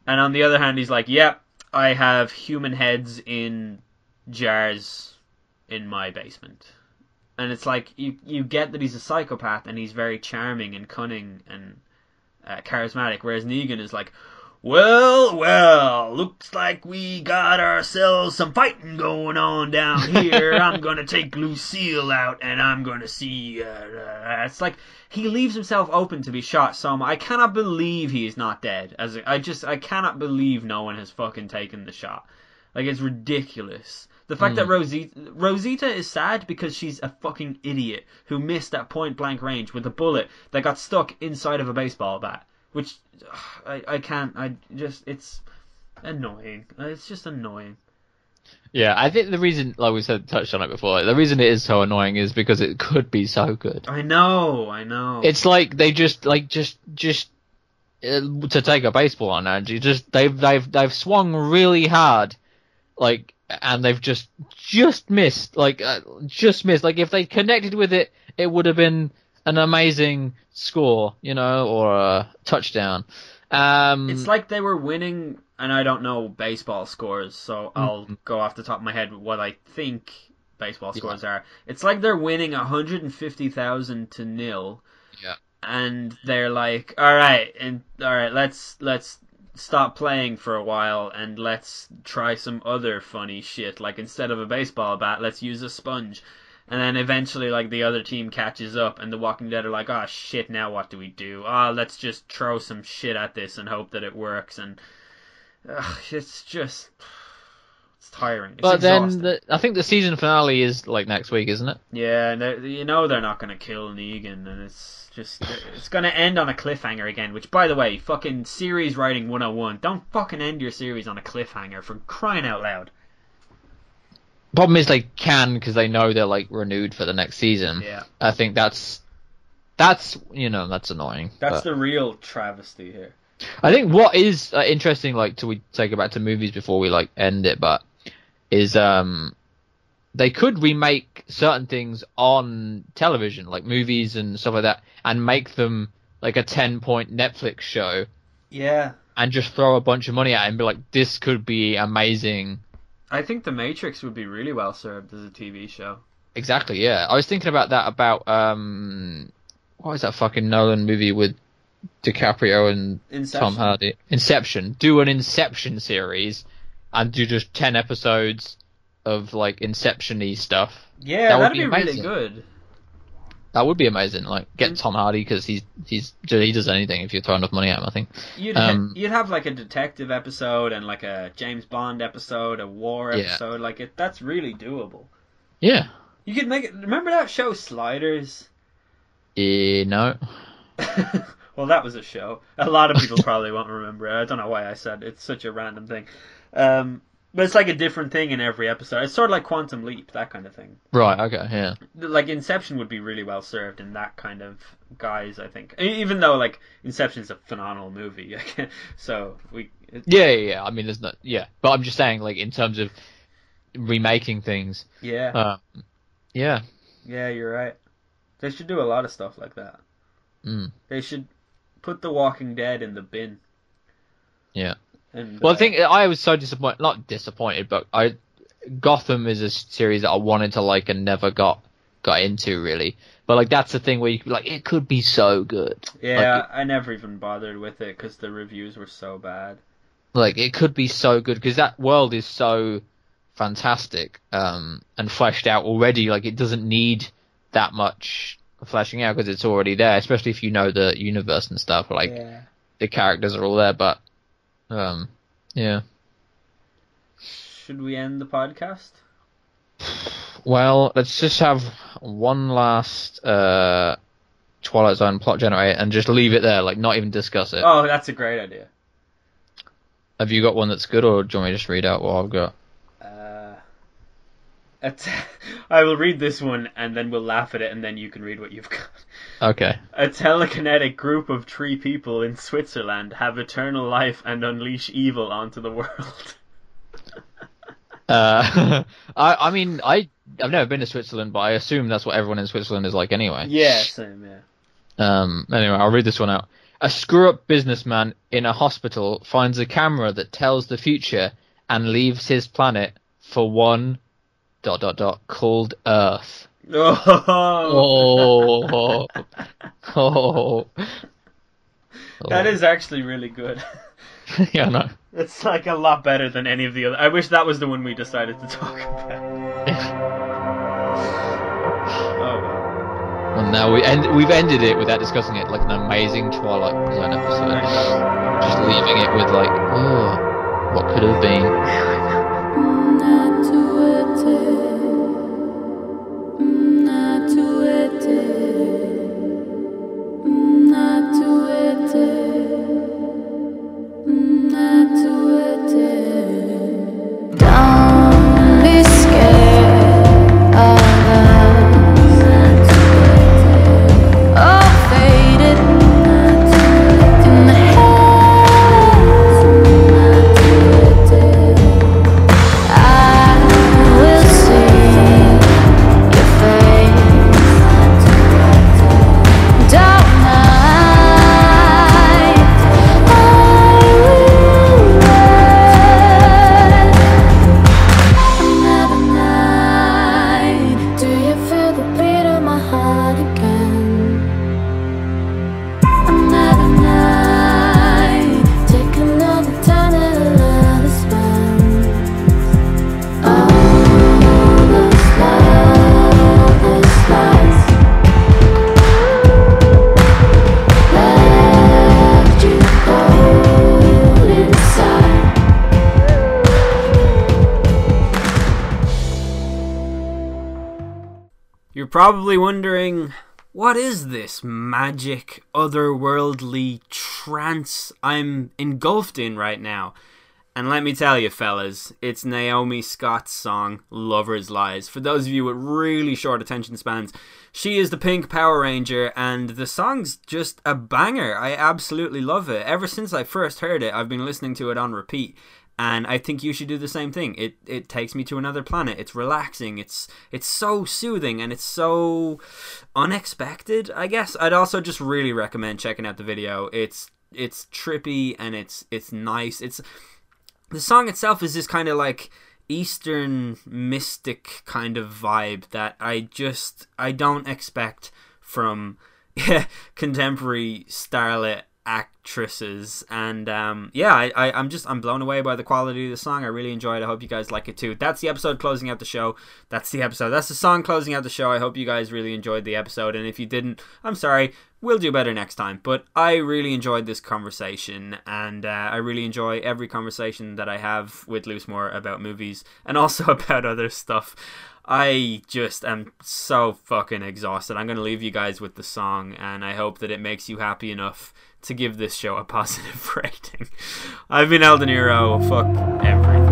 Speaker 1: And on the other hand, he's like, Yep, I have human heads in jars in my basement. And it's like, you, you get that he's a psychopath, and he's very charming and cunning and uh, charismatic, whereas Negan is like, well, well, looks like we got ourselves some fighting going on down here. I'm gonna take Lucille out and I'm gonna see. Uh, uh, it's like he leaves himself open to be shot. So I cannot believe he is not dead. As I just, I cannot believe no one has fucking taken the shot. Like it's ridiculous. The fact that Rosita Rosita is sad because she's a fucking idiot who missed at point blank range with a bullet that got stuck inside of a baseball bat. Which ugh, I I can't. I just it's annoying. It's just annoying.
Speaker 3: yeah, I think the reason, like we said, touched on it before, like, the reason it is so annoying is because it could be so good.
Speaker 1: I know. I know.
Speaker 3: It's like they just like just just uh, to take a baseball analogy, just they've they've they've swung really hard, like and they've just just missed, like uh, just missed. Like if they connected with it, it would have been an amazing score, you know, or a touchdown. Um,
Speaker 1: It's like they were winning, and I don't know baseball scores, so I'll go off the top of my head what I think baseball scores are. It's like they're winning 150,000 to nil.
Speaker 3: Yeah.
Speaker 1: And they're like, all right, and all right, let's let's stop playing for a while and let's try some other funny shit. Like instead of a baseball bat, let's use a sponge. And then eventually, like the other team catches up, and the Walking Dead are like, "Oh shit! Now what do we do? Ah, let's just throw some shit at this and hope that it works." And ugh, it's just it's tiring. It's
Speaker 3: but then the, I think the season finale is like next week, isn't it?
Speaker 1: yeah, you know they're not gonna kill Negan, and it's just it's gonna end on a cliffhanger again. Which, by the way, fucking series writing 101. Don't fucking end your series on a cliffhanger for crying out loud.
Speaker 3: Problem is they can because they know they're like renewed for the next season.
Speaker 1: Yeah,
Speaker 3: I think that's that's you know that's annoying.
Speaker 1: that's
Speaker 3: but-
Speaker 1: the real travesty here.
Speaker 3: I think what is uh, interesting, like, to we take it back to movies before we like end it, but is um they could remake certain things on television, like movies and stuff like that, and make them like a ten point Netflix show,
Speaker 1: Yeah,
Speaker 3: and just throw a bunch of money at it and be like, this could be amazing.
Speaker 1: I think The Matrix would be really well served as a TV show.
Speaker 3: Exactly, yeah. I was thinking about that about um what was that fucking Nolan movie with DiCaprio and
Speaker 1: Inception.
Speaker 3: Tom Hardy. Inception. Do an Inception series and do just ten episodes of like Inception-y stuff.
Speaker 1: Yeah,
Speaker 3: That would
Speaker 1: that'd
Speaker 3: be
Speaker 1: be, really good.
Speaker 3: That would be amazing. Like get Tom Hardy because he's he's he does anything if you throw enough money at him. I think.
Speaker 1: You'd
Speaker 3: Um,
Speaker 1: ha- you'd have like a detective episode and like a James Bond episode, a war
Speaker 3: Yeah.
Speaker 1: episode. Like it, that's really doable.
Speaker 3: Yeah.
Speaker 1: You could make it. Remember that show Sliders?
Speaker 3: Eh, no.
Speaker 1: well, that was a show. A lot of people probably won't remember it. I don't know why I said it. it's such a random thing. Um, but it's like a different thing in every episode. It's sort of like Quantum Leap, that kind of thing.
Speaker 3: Right. Okay. Yeah.
Speaker 1: Like Inception would be really well served in that kind of guise, I think. Even though like Inception is a phenomenal movie, so we. It,
Speaker 3: Yeah. Yeah. yeah. I mean, there's not. Yeah. But I'm just saying, like in terms of remaking things.
Speaker 1: yeah,
Speaker 3: Um, yeah.
Speaker 1: yeah, you're right. They should do a lot of stuff like that.
Speaker 3: Mm.
Speaker 1: They should put The Walking Dead in the bin.
Speaker 3: Yeah.
Speaker 1: And,
Speaker 3: Well,
Speaker 1: uh,
Speaker 3: I think I was so disappointed. Not disappointed, but I Gotham is a series that I wanted to like and never got got into really. But like that's the thing where you like it could be so good.
Speaker 1: Yeah,
Speaker 3: Like,
Speaker 1: I never even bothered with it because the reviews were so bad.
Speaker 3: like it could be so good because that world is so fantastic um and fleshed out already. Like it doesn't need that much fleshing out because it's already there. Especially if you know the universe and stuff. Like
Speaker 1: yeah.
Speaker 3: the characters are all there, but um yeah.
Speaker 1: Should we end the podcast?
Speaker 3: Well, let's just have one last uh, Twilight Zone plot generator and just leave it there, like not even discuss it.
Speaker 1: Oh, that's a great idea.
Speaker 3: Have you got one that's good, or do you want me to just read out what I've got?
Speaker 1: Uh, I will read this one and then we'll laugh at it and then you can read what you've got.
Speaker 3: Okay.
Speaker 1: A telekinetic group of three people in Switzerland have eternal life and unleash evil onto the world.
Speaker 3: Uh, I, I mean, I, I've never been to Switzerland, but I assume that's what everyone in Switzerland is like anyway.
Speaker 1: yeah, same, yeah.
Speaker 3: Um, anyway, I'll read this one out. A screw-up businessman in a hospital finds a camera that tells the future and leaves his planet for one dot dot dot called Earth.
Speaker 1: Oh,
Speaker 3: Oh, oh,
Speaker 1: that is actually really good.
Speaker 3: yeah, no.
Speaker 1: It's like a lot better than any of the other. I wish that was the one we decided to talk about. Oh well.
Speaker 3: Now we end. We've ended it without discussing it, like an amazing Twilight Zone episode. Just leaving it with like, oh, what could have been.
Speaker 1: Probably wondering, what is this magic, otherworldly trance I'm engulfed in right now? And let me tell you, fellas, it's Naomi Scott's song, Lover's Lies. For those of you with really short attention spans, she is the pink Power Ranger, and the song's just a banger. I absolutely love it. Ever since I first heard it, I've been listening to it on repeat and I think you should do the same thing. It it takes me to another planet. It's relaxing. It's it's so soothing and it's so unexpected. I guess I'd also just really recommend checking out the video. It's it's trippy and it's it's nice. It's the song itself is this kind of like eastern mystic kind of vibe that I just I don't expect from contemporary starlet actresses. And um, yeah I, I i'm just i'm blown away by the quality of the song. I really enjoyed it. I hope you guys like it too. That's the episode closing out the show. That's the episode. That's the song closing out the show. I hope you guys really enjoyed the episode. And if you didn't i'm sorry. We'll do better next time. But i really enjoyed this conversation. And uh, i really enjoy every conversation that i have with Loosemore about movies and also about other stuff I just am so fucking exhausted. I'm going to leave you guys with the song, and I hope that it makes you happy enough to give this show a positive rating. I've been El Deniro. Fuck everything.